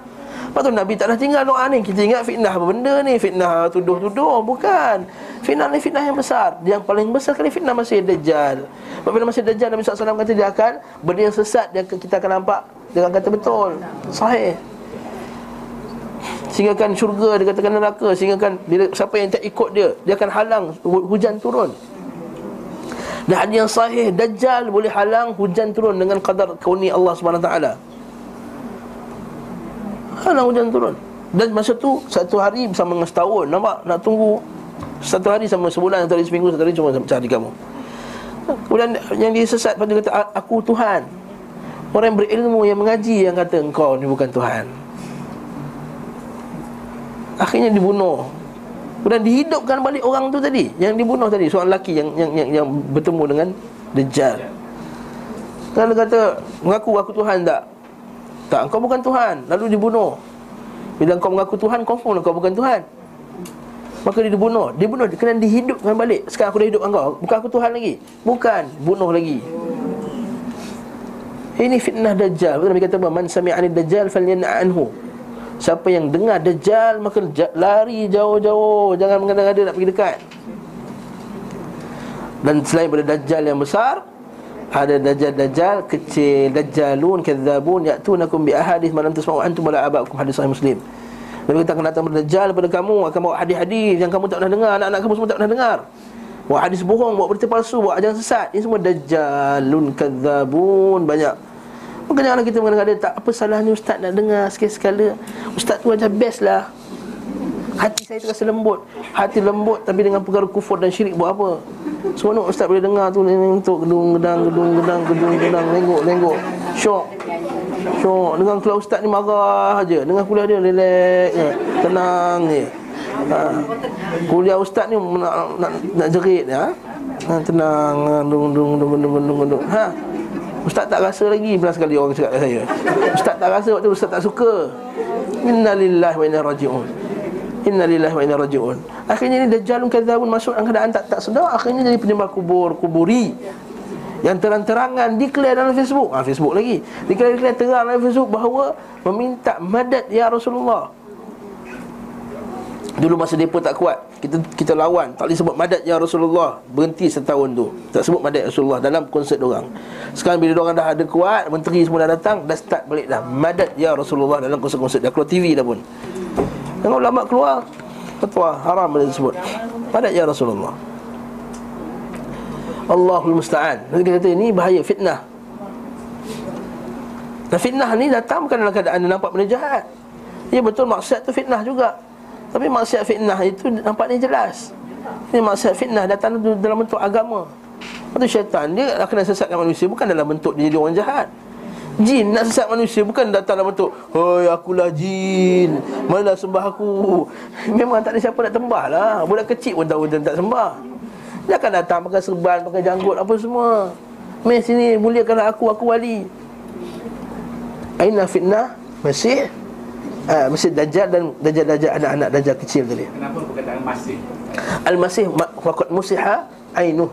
Lepas tu Nabi tak dah tinggal doa ni. Kita ingat fitnah apa benda ni? Fitnah tuduh-tuduh? Bukan. Fitnah ni fitnah yang besar. Yang paling besar sekali fitnah masih Dajjal. Apabila masih Dajjal Nabi SAW kata dia akan Benda yang sesat dia, Kita akan nampak Dia akan kata betul. Sahih Sehinggakan syurga Dia katakan neraka. Sehinggakan bila, Siapa yang tak ikut dia Dia akan halang hu- Hujan turun. Dan hadis yang sahih Dajjal boleh halang Hujan turun Dengan qadar kauni Allah SWT Halang hujan turun. Dan masa tu Satu hari bersama dengan setahun. Nampak? Nak tunggu Satu hari sama sebulan Satu hari seminggu Satu hari cuma cari kamu. Kemudian yang dia sesat Lepas tu dia kata "A- Aku Tuhan. Orang yang berilmu Yang mengaji Yang kata Engkau ni bukan Tuhan Akhirnya dibunuh. Kemudian dihidupkan balik orang tu tadi. Yang dibunuh tadi Seorang lelaki yang yang yang, yang bertemu dengan Dajjal. Kalau kata Mengaku aku Tuhan tak? Tak, engkau bukan Tuhan. Lalu dibunuh. Bila engkau mengaku Tuhan Confirm engkau bukan Tuhan. Maka dia dibunuh. Dia bunuh, kena dihidupkan balik. Sekarang aku dah hidupkan kau. Bukan aku Tuhan lagi. Bukan, bunuh lagi. Ini fitnah Dajjal. Betul Nabi kata apa? Man sami'ani Dajjal falyan'a anhu Siapa yang dengar Dajjal Maka ja- lari jauh-jauh. Jangan mengada-ngada nak pergi dekat. Dan selain daripada Dajjal yang besar ada dajjal-dajjal kecil. Dajjalun kadzabun Ya'tunakum bi ahadith Malam tasma'u antum wala abakum Hadis sahih muslim. Nabi kata akan datang berdajjal pada kamu Akan bawa hadis-hadis yang kamu tak pernah dengar. Anak-anak kamu semua tak pernah dengar. Bawa hadis bohong, bawa berita palsu, bawa ajaran sesat. Ini semua dajjalun kadzabun. Banyak Maka janganlah kita mengada tak apa salahnya ustaz nak dengar sekali-sekala Ustaz tu macam best lah. Hati saya terasa lembut. Hati lembut tapi dengan perkara kufur dan syirik buat apa? Seronok ustaz boleh dengar tu Untuk gedung gedang gedung gedang gedung gedang Lenggok lenggok. Syok. Syok. Dengan kalau ustaz ni marah aja Dengan kuliah dia relax je. Tenang je. Ha. Kuliah ustaz ni nak, nak, nak jerit ya. Ha, tenang. Dung dung dung dung dung dung. Ha. Ustaz tak rasa lagi Pernah sekali orang cakap kat saya. Ustaz tak rasa waktu Ustaz tak suka. Innalillahi wa inna raji'un. Innalillahi wa inna raji'un. Akhirnya ni Dajjalun kadzabun masuk dalam keadaan tak tak sedar. Akhirnya jadi penyembah kubur Kuburi. Yang terang-terangan Declare dalam Facebook. Ha, Facebook lagi. Declare-declare terang dalam Facebook Bahawa Meminta madad Ya Rasulullah. Dulu masa mereka tak kuat kita kita lawan. Tak boleh sebut madad ya Rasulullah. Berhenti setahun tu. Tak sebut madad ya Rasulullah dalam konsert orang. Sekarang bila orang dah ada kuat menteri semua dah datang dah start balik dah. Madad ya Rasulullah dalam konsert-konsert dah. Keluar TV dah pun. Tengok ulama keluar. Fatwa haram boleh disebut madad ya Rasulullah. Allahul musta'an. Nanti dia kata ini bahaya fitnah. Dan fitnah ni datang bukan dalam keadaan dia nampak benda jahat. Ya betul maksiat tu fitnah juga Tapi maksiat fitnah itu nampaknya jelas. Ini maksiat fitnah datang dalam bentuk agama. Itu syaitan Dia akan sesatkan manusia Bukan dalam bentuk dia jadi orang jahat. Jin nak sesat manusia Bukan datang dalam bentuk Hoi akulah jin Manalah sembah aku. (laughs) Memang tak ada siapa nak tembah lah. Budak kecil pun tahu dia tak sembah. Dia akan datang pakai serban Pakai janggut apa semua. Meh sini muliakanlah aku Aku wali. Aina fitnah Masih uh, Masih Dajjal dan Dajjal-Dajjal anak-anak Dajjal kecil tadi. Kenapa perkataan masih? Al-Masih Fakat musiha Ainuh.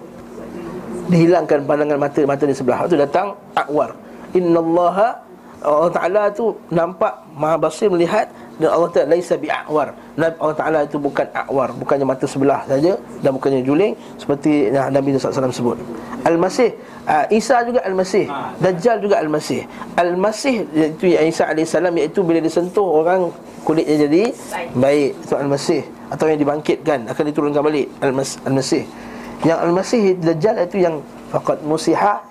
Dihilangkan pandangan mata Mata di sebelah. Itu datang Akwar. Inna Allah Allah Ta'ala tu nampak Maha basir melihat Dan Allah Ta'ala Laisa bi'akwar Allah Ta'ala itu bukan akwar Bukannya mata sebelah saja Dan bukannya juling Seperti yang Nabi SAW sebut. Al-Masih uh, Isa juga Al-Masih Dajjal juga Al-Masih. Al-Masih Iaitu Isa AS Iaitu bila disentuh orang Kulitnya jadi baik. Itu Al-Masih Atau yang dibangkitkan Akan diturunkan balik. Al-Mas- Al-Masih. Yang Al-Masih Dajjal itu yang Fakat musiha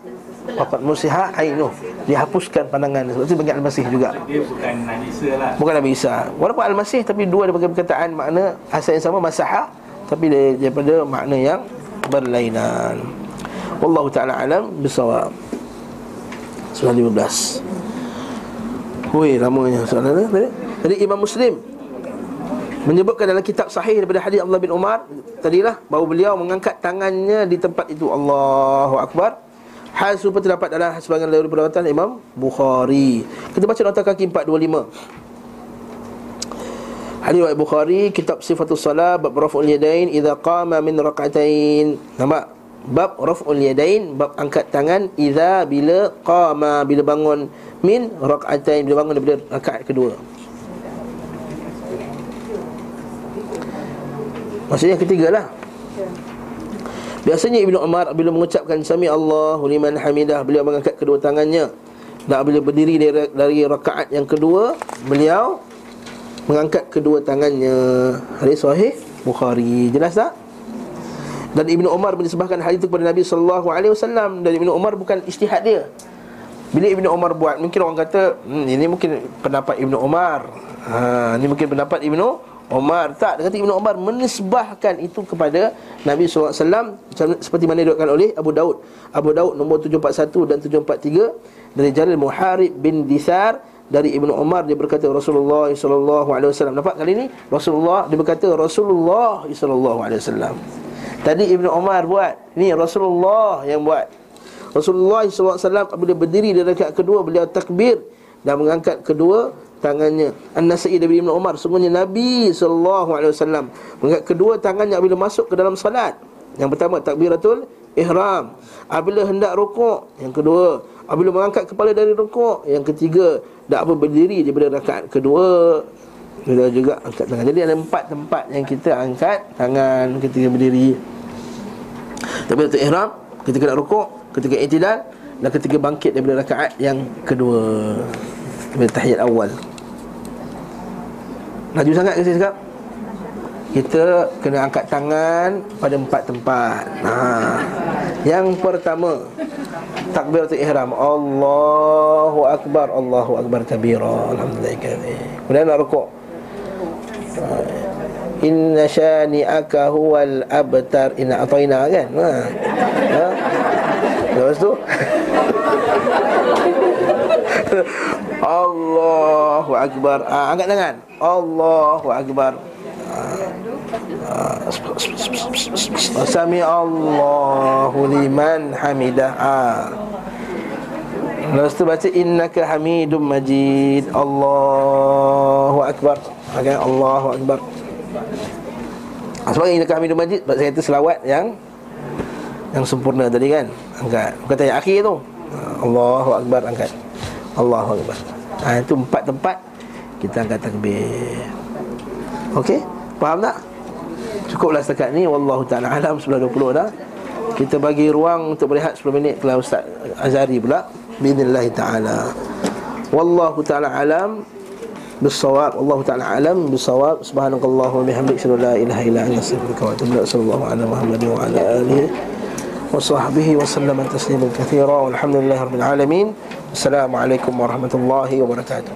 Fakat musiha ainuh Dihapuskan pandangan Sebab itu panggil Al-Masih juga. Dia bukan Nabi Isa lah. Bukan Nabi Isa Walaupun Al-Masih Tapi dua daripada perkataan. Makna Asal yang sama Masaha. Tapi daripada makna yang Berlainan. Wallahu ta'ala alam Bisawab. Surah 15 Wih lamanya soalan tadi? Jadi Imam Muslim Menyebutkan dalam kitab sahih daripada hadis Abdullah bin Umar Tadilah bahawa beliau mengangkat tangannya di tempat itu. Allahu Akbar Hal serupa terdapat dalam sebagian dari perawatan Imam Bukhari Kita baca nota kaki 425 Hadis Bukhari kitab Sifatul Salat bab raf'ul yadain idza qama min rak'atain. Nampak? Bab raf'ul yadain bab angkat tangan idza bila qama bila bangun min rak'atain bila bangun daripada rakaat kedua. Maksudnya ketiga lah Biasanya Ibnu Umar bila mengucapkan Sami Allahu liman hamidah Beliau mengangkat kedua tangannya Dan bila berdiri dari, dari rakaat yang kedua Beliau mengangkat kedua tangannya Hadis sahih Bukhari Jelas tak? Dan Ibnu Umar menisbahkan hadis itu kepada Nabi sallallahu alaihi wasallam dan Ibnu Umar bukan ijtihad dia. Bila Ibnu Umar buat, mungkin orang kata, hmm, ini mungkin pendapat Ibnu Umar. Ha, ini mungkin pendapat Ibnu Umar. Tak, kata Ibnu Umar menisbahkan itu kepada Nabi wasallam seperti mana diriwayatkan oleh Abu Daud. Abu Daud nombor 741 dan 743 dari Jalil Muharib bin Disar dari Ibnu Umar dia berkata Rasulullah wasallam. Nampak kali ni Rasulullah dia berkata Rasulullah wasallam. Tadi Ibnu Umar buat, ni Rasulullah yang buat. Rasulullah SAW apabila berdiri di rakaat kedua beliau takbir dan mengangkat kedua tangannya. An-Nasa'i dari Ibnu Umar, sungguhnya Nabi SAW mengangkat kedua tangannya apabila masuk ke dalam salat. Yang pertama takbiratul ihram. Apabila hendak rukuk, yang kedua apabila mengangkat kepala dari rukuk, yang ketiga dak apa berdiri daripada rakaat kedua kita juga angkat tangan. Jadi ada empat tempat yang kita angkat tangan ketika berdiri. Takbiratul ihram ketika nak rukuk, ketika i'tidal dan ketika bangkit daripada rakaat yang kedua. Daripada tahiyat awal. Laju sangat ke saya cakap? Kita kena angkat tangan pada empat tempat. Ha. Yang pertama takbiratul ihram. Allahu akbar, Allahu akbar kabira. Alhamdulillah. Kemudian nak rukuk. Inna syani'aka huwal abtar Inna ataina kan ha. ha? Lepas tu (laughs) Allahu Akbar. Ha, Angkat tangan. Allahu Akbar. Ha. Sami Allahu liman hamidah. Ha. Lepas tu baca Innaka hamidum majid. Allahu Akbar. Okay, Allahu Akbar. Sebab ini kami majid Sebab saya kata selawat yang Yang sempurna tadi kan. Angkat. Bukan tanya akhir tu. Allahu Akbar angkat Allahu Akbar ha, Itu empat tempat Kita angkat takbir Okey Faham tak? Cukuplah setakat ni Wallahu ta'ala alam 9.20 dah Kita bagi ruang untuk berehat 10 minit Kalau Ustaz Azhari pula Bidnillahi ta'ala Wallahu ta'ala alam بالصواب والله تعالى أعلم بالصواب سبحانك اللهم وبحمدك أشهد أن لا إله إلا أنت أستغفرك وأتوب إليك صلى الله على محمد وعلى آله وصحبه وسلم تسليما كثيرا والحمد لله رب العالمين. السلام عليكم ورحمة الله وبركاته.